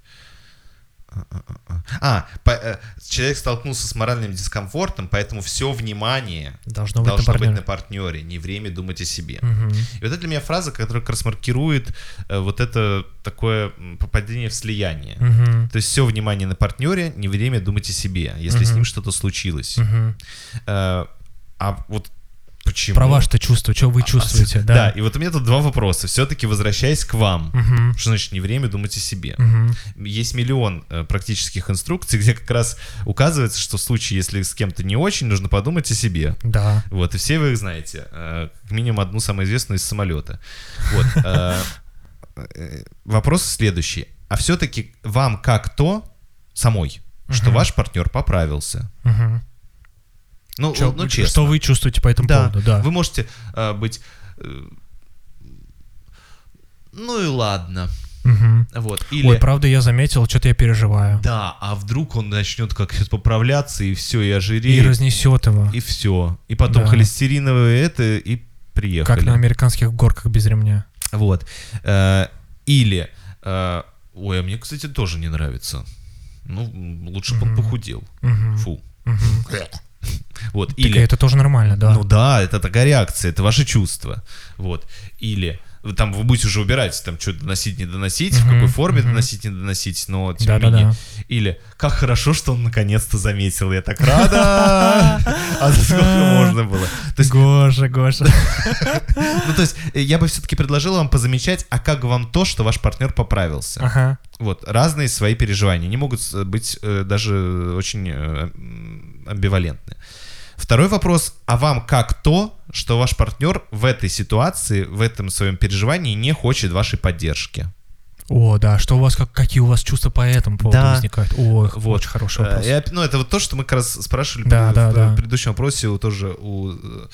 А, а, а, а. По- э, человек столкнулся с моральным дискомфортом, поэтому все внимание Должно быть должно на быть на партнере. партнере, не время думать о себе. Мгм. И вот это для меня фраза, которая как раз маркирует э, вот это такое попадение в слияние. Мгм. То есть все внимание на партнере, не время думать о себе, если с Мгм. ним что-то случилось. Мгм. Э, а вот почему? Про ваше-то чувство, что вы чувствуете, Да. да? и вот у меня тут два вопроса. Все-таки возвращаясь к вам. Мгм. Что значит не время думать о себе? Мгм. Есть миллион э, практических инструкций, где как раз указывается, что в случае, если с кем-то не очень, нужно подумать о себе. Да. Вот, и все вы их знаете. Э, Как минимум одну самую известную из самолета. Вот. э, э, Вопрос следующий. А все-таки вам как то самой, что ваш партнер поправился? Ну, Чё- ну честно. Что вы чувствуете по этому Да, поводу, да. Вы можете э, быть... э, Ну и ладно. Мгм. Вот. Или... Ой, правда, я заметил, что-то я переживаю. Да, а вдруг он начнет как-то поправляться, и все, и И ожиреет, разнесет его, и все. И потом Да. холестериновые это, и приехали. как на американских горках без ремня. Вот. Э, Или, э, ой, а мне, кстати, тоже не нравится. Ну, лучше бы он Мгм. похудел. Мгм. Фу. Мгм. Вот. Так Или, это тоже нормально, да. ну да, это такая реакция, это ваши чувства. Вот. Или, там вы будете уже убирать, там что доносить, не доносить, в Мгм, какой форме мгм. доносить, не доносить, но тем не Да-да-да. менее. Или, как хорошо, что он наконец-то заметил, я так рада! А сколько можно было? То есть, Гоша, Гоша. ну, то есть, э, я бы все-таки предложил вам позамечать, а как вам то, что ваш партнер поправился? Ага. Вот, разные свои переживания. Не могут э, быть э, даже очень э, амбивалентны. Второй вопрос, а вам как то, что ваш партнер в этой ситуации, в этом своем переживании не хочет вашей поддержки? О, да, что у вас, как, какие у вас чувства по этому поводу Да. возникают? О, Вот. очень хороший Э, вопрос. и ну, это вот то, что мы как раз спрашивали Да, в, да, в да. предыдущем вопросе у, тоже у э,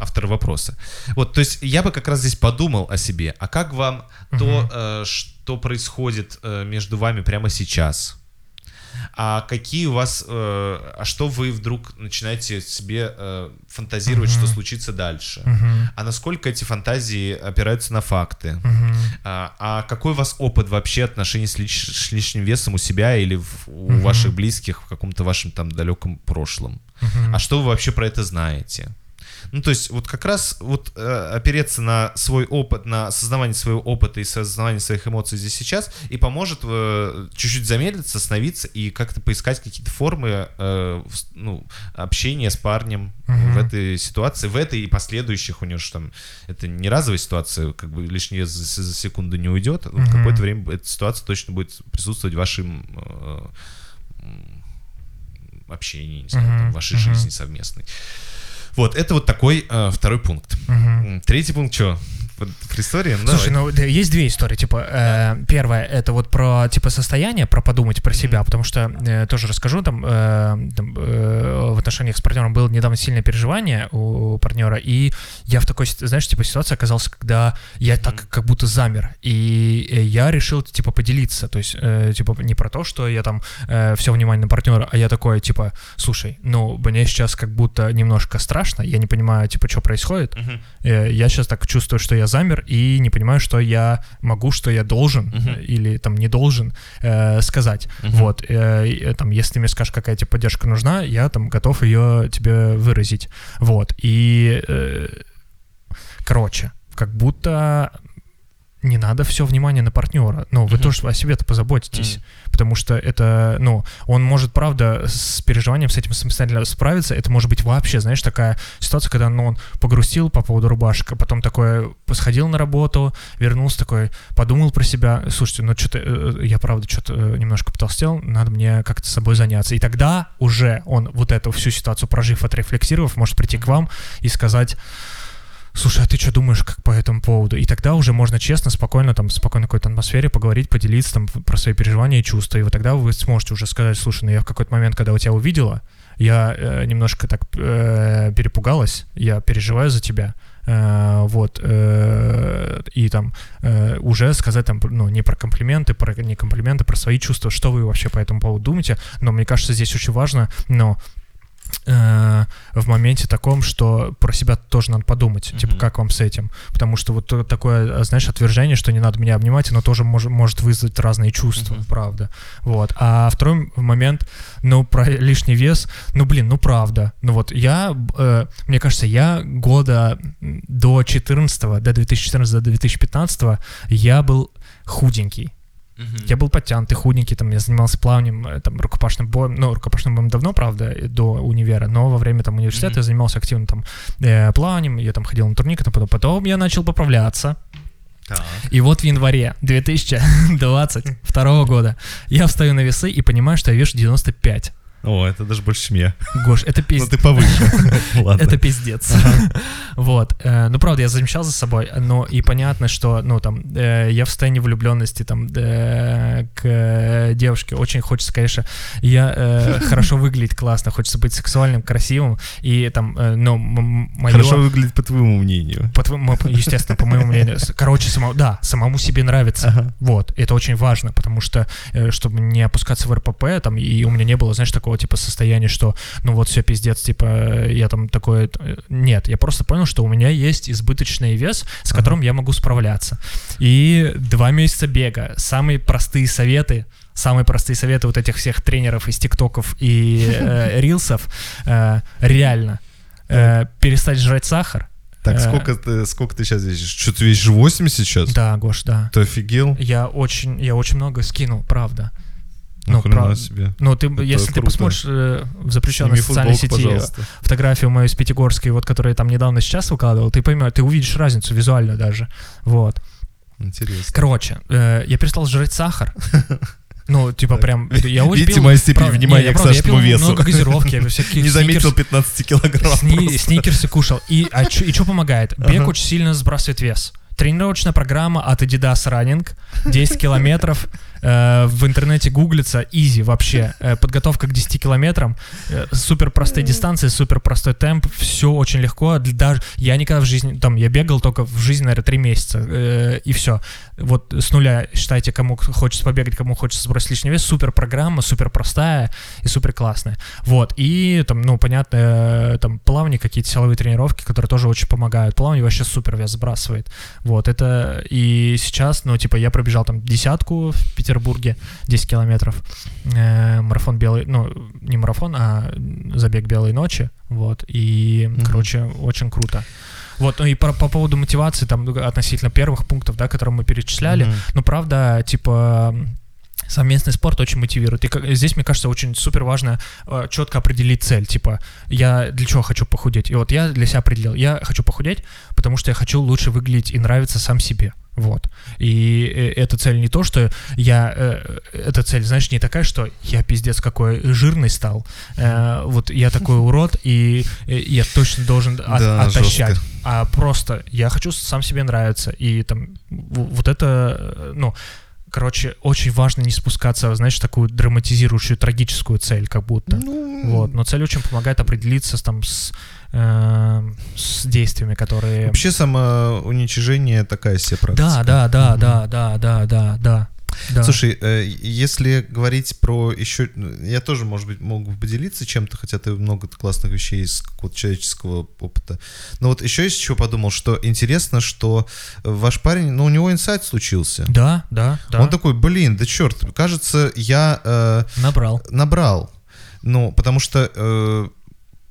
автора вопроса. Вот, то есть я бы как раз здесь подумал о себе. А как вам то, э, что происходит между вами прямо сейчас? А какие у вас, э, а что вы вдруг начинаете себе э, фантазировать, что случится дальше? Мгм. А насколько эти фантазии опираются на факты? Мгм. А, а какой у вас опыт вообще отношений с, лиш- с лишним весом у себя или в- у Мгм. ваших близких в каком-то вашем там далеком прошлом? Мгм. А что вы вообще про это знаете? Ну, то есть, вот как раз вот э, опереться на свой опыт, на осознавание своего опыта и осознавание своих эмоций здесь сейчас и поможет э, чуть-чуть замедлиться, остановиться и как-то поискать какие-то формы э, ну, общения с парнем Мгм. в этой ситуации, в этой и последующих. У него же там это не разовая ситуация, как бы лишний вес за, за секунду не уйдет. Вот Мгм. Какое-то время эта ситуация точно будет присутствовать в вашем э, общении, не знаю, Мгм. там, в вашей Мгм. жизни совместной. Вот, это вот такой э, второй пункт. М, Третий пункт что? Про историю? Ну, Слушай, давай. ну да, есть две истории. Типа, э, первая это вот про типа состояние, про подумать про себя, потому что э, тоже расскажу там, э, там, э, в отношениях с партнером было недавно сильное переживание у партнера, и я в такой, знаешь, типа ситуации оказался, когда я так как будто замер, и э, я решил типа поделиться, то есть э, типа не про то, что я там все внимание на партнера, а я такой типа, слушай, ну мне сейчас как будто немножко страшно, я не понимаю типа что происходит, Мгм. Э, я сейчас так чувствую, что я замер и не понимаю, что я могу, что я должен э, или там не должен э, сказать. Мгм. Вот, э, э, там, если ты мне скажешь, какая тебе поддержка нужна, я там готов ее тебе выразить. Вот, и, э, короче, как будто не надо все внимание на партнера. Ну, вы Мгм. тоже о себе-то позаботитесь. Потому что это, ну, он может, правда, с переживанием с этим самостоятельно справиться. Это может быть вообще, знаешь, такая ситуация, когда ну, он погрустил по поводу рубашек, а потом такой сходил на работу, вернулся такой, подумал про себя, слушайте, ну что-то, я правда что-то э, немножко потолстел, надо мне как-то собой заняться. И тогда уже он вот эту всю ситуацию прожив, отрефлексировав, может прийти к вам и сказать, слушай, а ты что думаешь как по этому поводу? И тогда уже можно честно, спокойно, там, в спокойной какой-то атмосфере поговорить, поделиться там про свои переживания и чувства. И вот тогда вы сможете уже сказать, слушай, ну я в какой-то момент, когда у тебя увидела, я э, немножко так э, перепугалась, я переживаю за тебя. Э, вот, э, и там э, уже сказать там, ну, не про комплименты, про не комплименты, про свои чувства, что вы вообще по этому поводу думаете, но мне кажется, здесь очень важно, но э, в моменте таком, что про себя тоже надо подумать, типа, Мгм. как вам с этим, потому что вот такое, знаешь, отвержение, что не надо меня обнимать, оно тоже может, может вызвать разные чувства, Мгм. правда, вот, а второй момент, ну, про лишний вес, ну, блин, ну, правда, ну, вот я, э, мне кажется, я года до 14 до 2014 до 2015 я был худенький, Мгм. я был подтянутый, худенький, там, я занимался плаванием, э, там, рукопашным боем, ну, рукопашным боем давно, правда, до универа, но во время, там, университета Мгм. я занимался активно, там, э, плаванием, я там ходил на турник, а потом, потом я начал поправляться, Так. и вот в январе 2022 года я встаю на весы и понимаю, что я вешу 95. О, это даже больше, чем я. Гош, это Ну, пиздец. ты повыше. Это пиздец. Вот. э, Ну, правда, я замечал за собой, но и понятно, что, ну, там, э, я в состоянии влюбленности, там, э, к девушке очень хочется, конечно, я хорошо выглядеть классно, хочется быть сексуальным, красивым, и там, ну, мое... Хорошо выглядит по твоему мнению. По твоему, естественно, по моему мнению. Короче, само, да, самому себе нравится. Ага. Вот, это очень важно, потому что, чтобы не опускаться в РПП, там, и у меня не было, знаешь, такого, типа, состояния, что, ну, вот все пиздец, типа, я там такой... э, Нет, я просто понял, что у меня есть избыточный вес, с Ага. которым я могу справляться. И два месяца бега, самые простые советы, самые простые советы вот этих всех тренеров из тиктоков и э, рилсов, э, реально, э, перестать жрать сахар. Так, Э, сколько ты, сколько ты сейчас весишь? Что, ты весишь 80 сейчас? Да, Гош, да. Ты офигел? Я очень, я очень много скинул, правда. Ну, прав- себе. Ну, ты, Это если ты круто. посмотришь э, в запрещенной Сними социальной футболку, сети пожалуйста. фотографию мою из Пятигорской, вот, которую я там недавно сейчас выкладывал, ты поймешь, ты увидишь разницу визуально даже. Вот. Интересно. Короче, э, я перестал жрать сахар. Ну, типа прям, я очень Видите пил- мою степень правда, внимания не, к правда, пил весу. много газировки, всяких Не заметил сникерс- 15 килограмм. Сни- сникерсы кушал. И, а чё- и что помогает? Бег Ага. очень сильно сбрасывает вес. Тренировочная программа от Adidas Running, 10 километров. Э, в интернете гуглится, easy вообще. Э, подготовка к 10 километрам, э, супер простые дистанции, супер простой темп, все очень легко. Даже я никогда в жизни, там, я бегал только в жизни, наверное, 3 месяца, и все. Вот с нуля, считайте, кому хочется побегать, кому хочется сбросить лишний вес, супер программа, супер простая и супер классная. Вот, и там, ну, понятно, э, там плавание, какие-то силовые тренировки, которые тоже очень помогают. Плавание вообще супер вес сбрасывает. Вот, это и сейчас, ну, типа, я пробежал там десятку в Петербурге, 10 километров, э, марафон белый, ну, не марафон, а забег белой ночи, вот, и, Мгм. короче, очень круто. Вот, ну и по, по поводу мотивации, там, относительно первых пунктов, да, которые мы перечисляли, Мгм. ну, правда, типа, совместный спорт очень мотивирует. И как- здесь, мне кажется, очень супер важно э, четко определить цель. Типа, я для чего хочу похудеть? И вот я для себя определил. Я хочу похудеть, потому что я хочу лучше выглядеть и нравиться сам себе. Вот. И э, эта цель не то, что я... э, эта цель, знаешь, не такая, что я пиздец какой жирный стал. э, вот я такой урод, и э, я точно должен от- Да, отощать. жестко. А просто я хочу сам себе нравиться. И там вот это, ну, короче, очень важно не спускаться, знаешь, такую драматизирующую, трагическую цель, как будто. Ну, Вот, но цель очень помогает определиться с, там с, с действиями, которые... Вообще самоуничижение такая себе практика. Да, да, да, Мгм. да, да, да, да, да. да. Слушай, э, если говорить про еще... Я тоже, может быть, могу поделиться чем-то, хотя ты много классных вещей из какого-то человеческого опыта. Но вот еще есть чего подумал, что интересно, что ваш парень, ну, у него инсайт случился. Да, да, да. Он такой, блин, да черт, кажется, я э, Набрал. набрал. Ну, потому что э,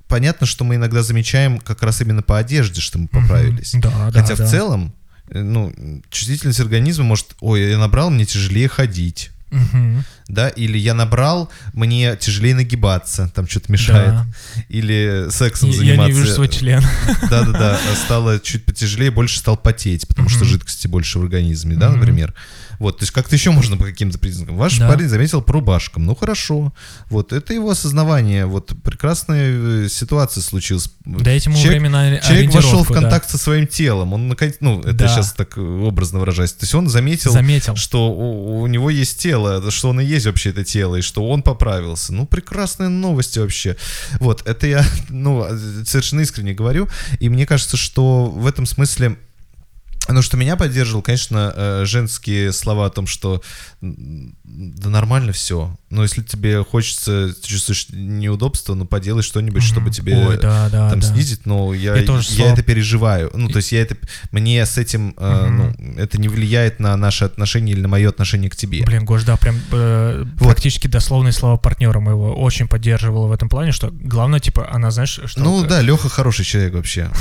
понятно, что мы иногда замечаем как раз именно по одежде, что мы поправились. Да, да, Хотя да. в целом, э, ну, чувствительность организма может, ой, я набрал, мне тяжелее ходить, Мгм. да, или я набрал, мне тяжелее нагибаться, там что-то мешает, Да. или сексом Я- Я заниматься. не вижу свой член. Да-да-да, стало чуть потяжелее, больше стал потеть, потому что Мгм. жидкости больше в организме, да, Мгм. например. Вот, то есть как-то еще можно по каким-то признакам. Ваш Да. парень заметил по рубашкам, ну хорошо. Вот, это его осознавание, вот прекрасная э, ситуация случилась. Дайте ему Человек- Человек вошел в ориентировку, да. контакт со своим телом, он наконец, ну, это Да. сейчас так э, образно выражаясь, то есть он заметил, Заметил. что у, у него есть тело, что он и есть вообще это тело, и что он поправился. Ну, прекрасные новости вообще. Вот, это я, ну, совершенно искренне говорю, и мне кажется, что в этом смысле ну, что меня поддерживал, конечно, э, женские слова о том, что да нормально все. Но если тебе хочется, ты чувствуешь неудобство, ну поделай что-нибудь, чтобы Мгм. тебе Ой, да, да, там да. снизить. Но я, Я я слаб. это переживаю. Ну, то есть я это, мне с этим, э, Мгм. ну, это не влияет на наши отношения или на мое отношение к тебе. Блин, Гош, да, прям э, Вот. практически дословные слова партнера моего очень поддерживала в этом плане, что главное, типа, она, знаешь, что... Ну да, Леха хороший человек вообще.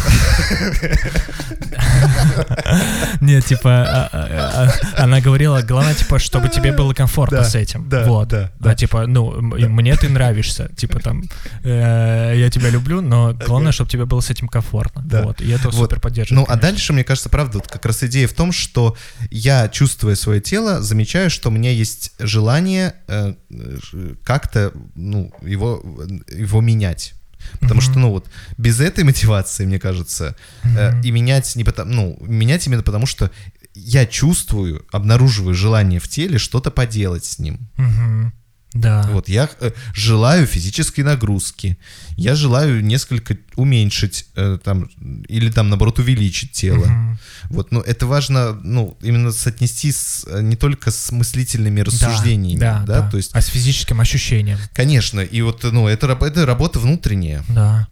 Нет, типа, а, а, а, она говорила, главное, типа, чтобы тебе было комфортно Да, с этим. да, вот. да, Да, да. типа, ну, и мне ты нравишься. Типа там, э, я тебя люблю, но главное, чтобы тебе было с этим комфортно. Да. Вот. И это Вот. супер поддерживает. Ну, а конечно. дальше, мне кажется, правда, вот как раз идея в том, что я, чувствуя свое тело, замечаю, что у меня есть желание э, э, как-то, ну, его, его менять. Потому Мгм. что, ну вот, без этой мотивации, мне кажется, э, Мгм. и менять не потому, ну, менять именно потому, что я чувствую, обнаруживаю желание в теле что-то поделать с ним. Мгм. Да. Вот, я э, желаю физической нагрузки, я желаю несколько уменьшить, э, там, или там, наоборот, увеличить тело. Мгм. Вот, ну, это важно, ну, именно соотнести с, э, не только с мыслительными рассуждениями, да, да, да. то есть, А с физическим ощущением. конечно, и вот, ну, это, это работа внутренняя, Да.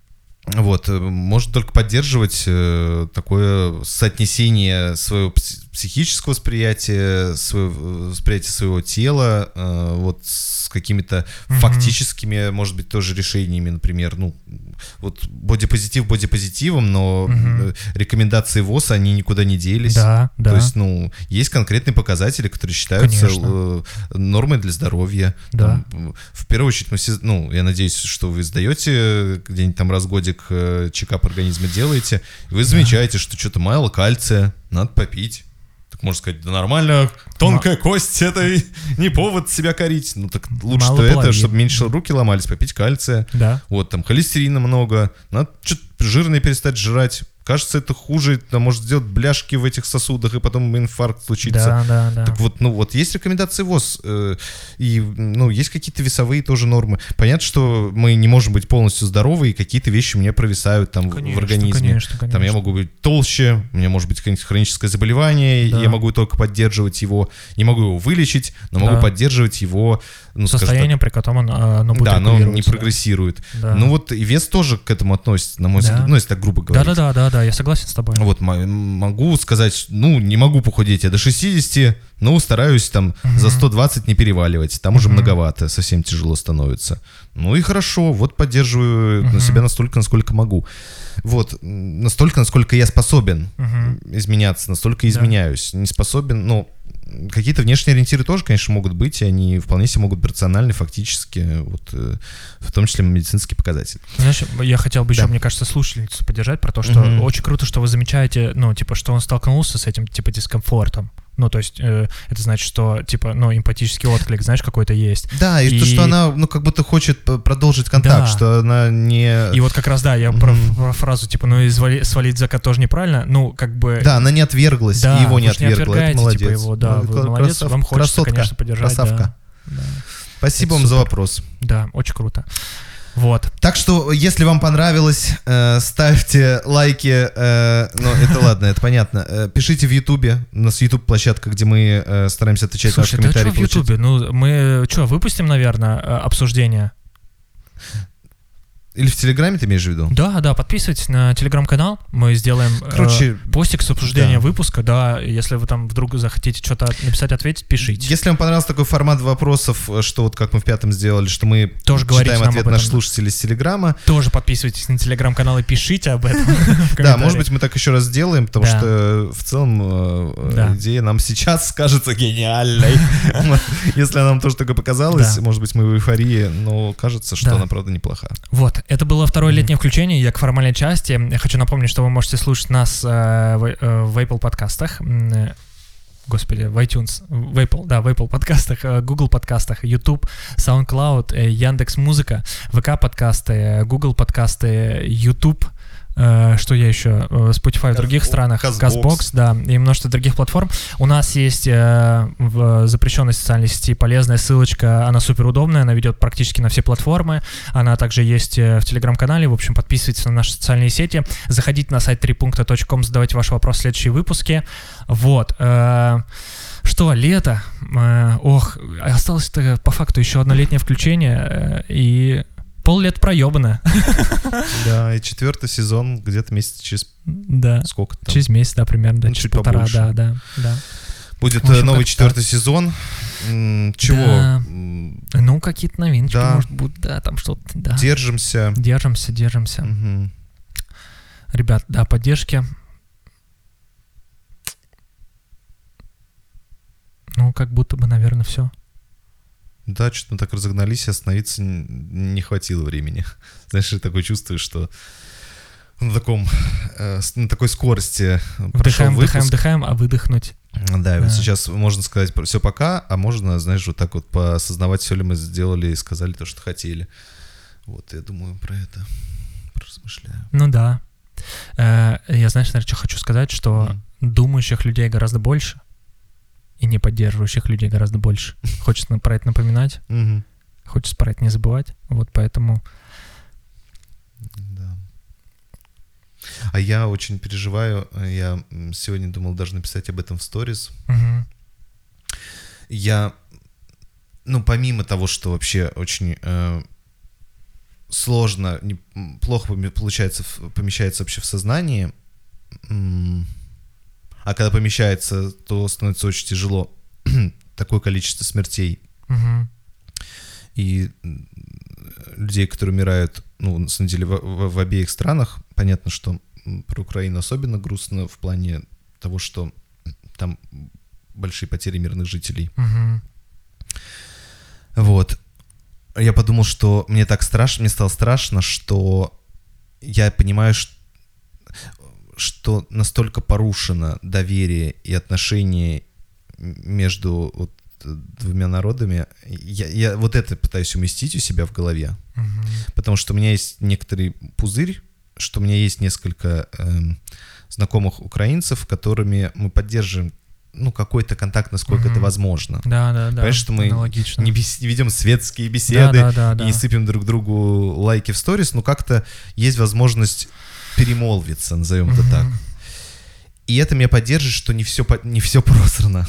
вот, э, может только поддерживать э, такое соотнесение своего психического восприятия, своего, восприятия своего тела, э, вот с какими-то Мгм. фактическими, может быть, тоже решениями, например, ну, вот бодипозитив бодипозитивом, но э, рекомендации ВОЗ, они никуда не делись. Да, да. То есть, ну, есть конкретные показатели, которые считаются э, нормой для здоровья. Да. Там, в первую очередь, мы все, ну, я надеюсь, что вы сдаете где-нибудь там раз в годик э, чекап организма делаете, и вы замечаете, что что-то мало кальция, надо попить. Так можно сказать, да нормально, тонкая кость, это не повод себя корить. Ну так лучше Мало это, чтобы меньше руки ломались, попить кальция. Да. Вот, там холестерина много, надо что-то жирное перестать жрать. Кажется, это хуже, это может сделать бляшки в этих сосудах, и потом инфаркт случится. Да, да, да. Так вот, ну вот есть рекомендации ВОЗ, э, и, ну, есть какие-то весовые тоже нормы. Понятно, что мы не можем быть полностью здоровы, и какие-то вещи меня провисают там в- Конечно, в организме. конечно, Там я конечно. могу быть толще, у меня может быть какое-нибудь хроническое заболевание, Да. я могу только поддерживать его, не могу его вылечить, но могу Да. поддерживать его, ну, Состояние, при котором он, а, оно будет да, но он не прогрессирует. Да. Ну вот и вес тоже к этому относится, на мой Да. взгляд, ну если так грубо говорить. Да, да, да, да, да, я согласен с тобой. Вот мо- могу сказать, ну, не могу похудеть я до 60, но стараюсь там за 120 не переваливать. Там уже многовато, совсем тяжело становится. Ну и хорошо, вот поддерживаю на себя настолько, насколько могу. Вот, настолько, насколько я способен Мгм. изменяться, настолько изменяюсь. Не способен, ну, какие-то внешние ориентиры тоже, конечно, могут быть, и они вполне себе могут быть рациональны, фактически, вот, э, в том числе медицинский показатель. Знаешь, я хотел бы еще, Да. мне кажется, слушательницу поддержать про то, что Мгм. очень круто, что вы замечаете, ну, типа, что он столкнулся с этим, типа, дискомфортом. Ну, то есть, э, это значит, что, типа, ну, эмпатический отклик, знаешь, какой-то есть. Да, и, то, И- что она, ну, как будто хочет п- продолжить контакт, Да. что она не... И вот как раз, да, я про, Мгм. про фразу, типа, ну, извали- свалить закат тоже неправильно, ну, как бы... Да, она не отверглась, Да, и его не ж не отвергла. Это отвергаете, молодец. типа, его, да, Ну, вы кра- молодец, красав- вам хочется, красотка, конечно, поддержать, Красавка. Да, Спасибо Это вам за супер. вопрос. да, очень круто. Вот. Так что, если вам понравилось, э, ставьте лайки. э, ну, это ладно, это понятно. Э, пишите в Ютубе. У нас YouTube площадка, где мы э, стараемся отвечать на ваши Слушай, да что комментарии. в. Ютубе? Ну, мы что, выпустим, наверное, э, обсуждение? Или в Телеграме ты имеешь в виду? Да, да, подписывайтесь на телеграм-канал, мы сделаем э, Короче, постик с обсуждения да. выпуска, да, если вы там вдруг захотите что-то написать, ответить, пишите. Если вам понравился такой формат вопросов, э, что вот как мы в пятом сделали, что мы Тоже читаем ответ наших слушателей с Телеграма. Тоже подписывайтесь на телеграм-канал и пишите об этом. Да, может быть, мы так еще раз сделаем, потому что э, в целом э, идея нам сейчас кажется гениальной. Если нам тоже только показалось, может быть, мы в эйфории, но кажется, что она, правда, неплоха. Вот, это было второе летнее включение. Я к формальной части. Я хочу напомнить, что вы можете слушать нас э, в, э, в Apple подкастах. Э, Господи, в iTunes, в Apple, да, в Apple подкастах, э, Google подкастах, YouTube, SoundCloud, э, Яндекс Музыка, ВК подкасты, Google подкасты, YouTube, что я еще, Э, Spotify в других странах. Castbox, да, и множество других платформ. У нас есть э, в запрещенной социальной сети полезная ссылочка, она супер удобная, она ведет практически на все платформы, она также есть э, в телеграм-канале, в общем, подписывайтесь на наши социальные сети, заходите на сайт 3.com, задавайте ваши вопросы в следующие выпуски. Вот. э, Что, лето? Э, Ох, осталось-то по факту еще одно летнее включение, э, и пол лет проебано. Да, и четвертый сезон где-то месяц через Да. сколько там? Через месяц, да, примерно, да, Ну, через чуть полтора, побольше. да, да, да. Будет общем, э, новый четвертый сезон. М, Чего? Да. Ну, какие-то новиночки, Да. может быть, да, там что-то, да. Держимся. Держимся, держимся. Мгм. Ребят, да, поддержки. Ну, как будто бы, наверное, все. Да, что-то мы так разогнались, и остановиться не хватило времени. Знаешь, я такое чувствую, что на таком, э, на такой скорости Вдыхаем, вдыхаем, вдыхаем, а выдохнуть. Да, и вот Да. сейчас можно сказать все пока, а можно, знаешь, вот так вот поосознавать, все ли мы сделали и сказали то, что хотели. Вот, я думаю про это, размышляю. Ну да. Э, Я, знаешь, наверное, что хочу сказать, что Мгм. думающих людей гораздо больше, и не поддерживающих людей гораздо больше. Хочется про это напоминать, Мгм. хочется про это не забывать. Вот поэтому... Да. А я очень переживаю. Я сегодня думал даже написать об этом в сторис. мгм, Я, ну, помимо того, что вообще очень э, сложно, плохо получается, помещается вообще в сознании, а когда помещается, то становится очень тяжело. Такое количество смертей мгм. и людей, которые умирают, ну, на самом деле, в, в- в обеих странах. Понятно, что про Украину особенно грустно в плане того, что там большие потери мирных жителей. Мгм. Вот. Я подумал, что мне так страшно, мне стало страшно, что я понимаю, ш- что настолько порушено доверие и отношения между вот двумя народами. Я, я вот это пытаюсь уместить у себя в голове, Мгм. потому что у меня есть некоторый пузырь, что у меня есть несколько эм, знакомых украинцев, которыми мы поддерживаем ну, какой-то контакт, насколько это Мгм. возможно. Да, да, да. Понимаешь, что мы аналогично. Не, бес- не ведем светские Да, беседы да, да, и да. не сыпем друг другу лайки в сторис, но как-то есть возможность перемолвиться, назовем это так. И это меня поддерживает, что не все, не все просрано.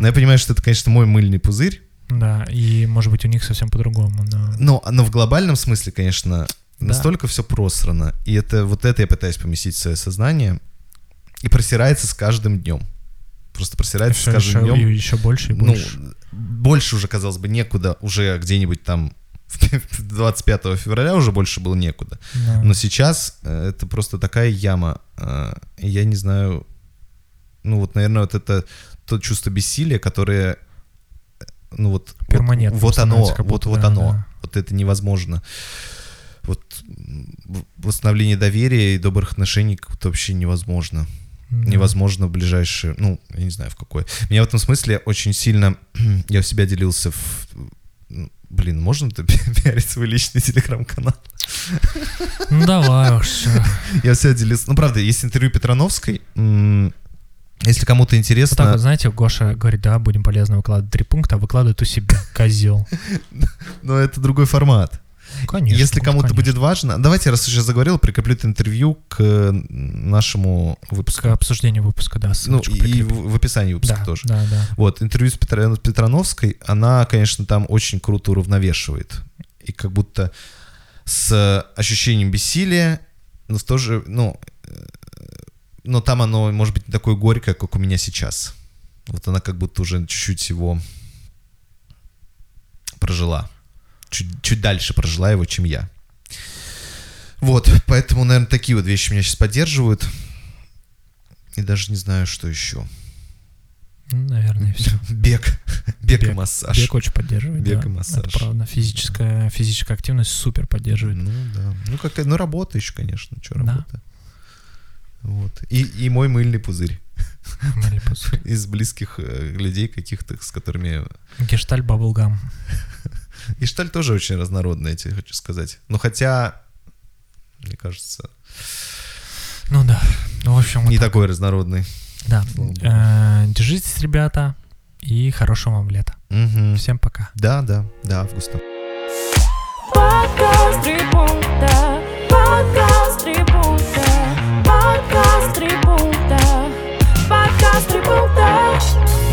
Но я понимаю, что это, конечно, мой мыльный пузырь. Да, и может быть у них совсем по-другому, но... Но, но в глобальном смысле, конечно, Да. настолько все просрано. И это вот это я пытаюсь поместить в свое сознание. И просирается с каждым днем. Просто просирается Всё с каждым еще, днем. и еще больше и ну, больше. больше уже, казалось бы, некуда. Уже где-нибудь там 25 февраля уже больше было некуда. Да. Но сейчас э, это просто такая яма. э, Я не знаю, ну вот, наверное, вот это то чувство бессилия, которое, э, ну вот, вот- вот, оно, вот, вот да, оно, да. вот это невозможно. Вот в- восстановление доверия и добрых отношений как-то вообще невозможно. Да. Невозможно в ближайшие, ну, я не знаю в какой. Меня в этом смысле очень сильно, я у себя делился в, блин, можно это пиарить свой личный телеграм-канал? Ну давай уж. Я все делился. Ну, правда, есть интервью Петрановской. Если кому-то Вот так интересно... вот, знаете, Гоша говорит, да, будем полезно выкладывать три пункта, а выкладывает у себя, козел. Но это другой формат. Конечно. Если уж, кому-то конечно. будет важно... Давайте, раз я заговорил, прикреплю это интервью к нашему К выпуску. обсуждению выпуска, да, Ну, и в в описании выпуска да, тоже. Да, да. Вот, интервью с Петра- Петрановской, она, конечно, там очень круто уравновешивает. И как будто с ощущением бессилия, но в то же, ну, э, но там оно, может быть, не такое горькое, как у меня сейчас. Вот она как будто уже чуть-чуть его прожила. Чуть, чуть дальше прожила его, чем я. Вот, поэтому, наверное, такие вот вещи меня сейчас поддерживают. И даже не знаю, что еще. Наверное, все. Бег. Бег и массаж. Бег очень поддерживает. Бег да. и массаж. Это правда. Физическая, физическая активность супер поддерживает. Ну да. Ну какая, ну работа еще, конечно, что Да. работа. Вот. И, и мой мыльный пузырь Малипус. из близких э, людей каких-то, с которыми... Гешталь Баблгам. И шталь тоже очень разнородная, я тебе хочу сказать. Но хотя, мне кажется, Ну да. Ну, в общем, вот не так. такой разнородный. Да. Э, Держитесь, ребята, и хорошего вам лета. Мгм. Всем пока. Да, да, да, августа. Podcast три пункта. Podcast три пункта. Podcast три пункта. Podcast три пункта.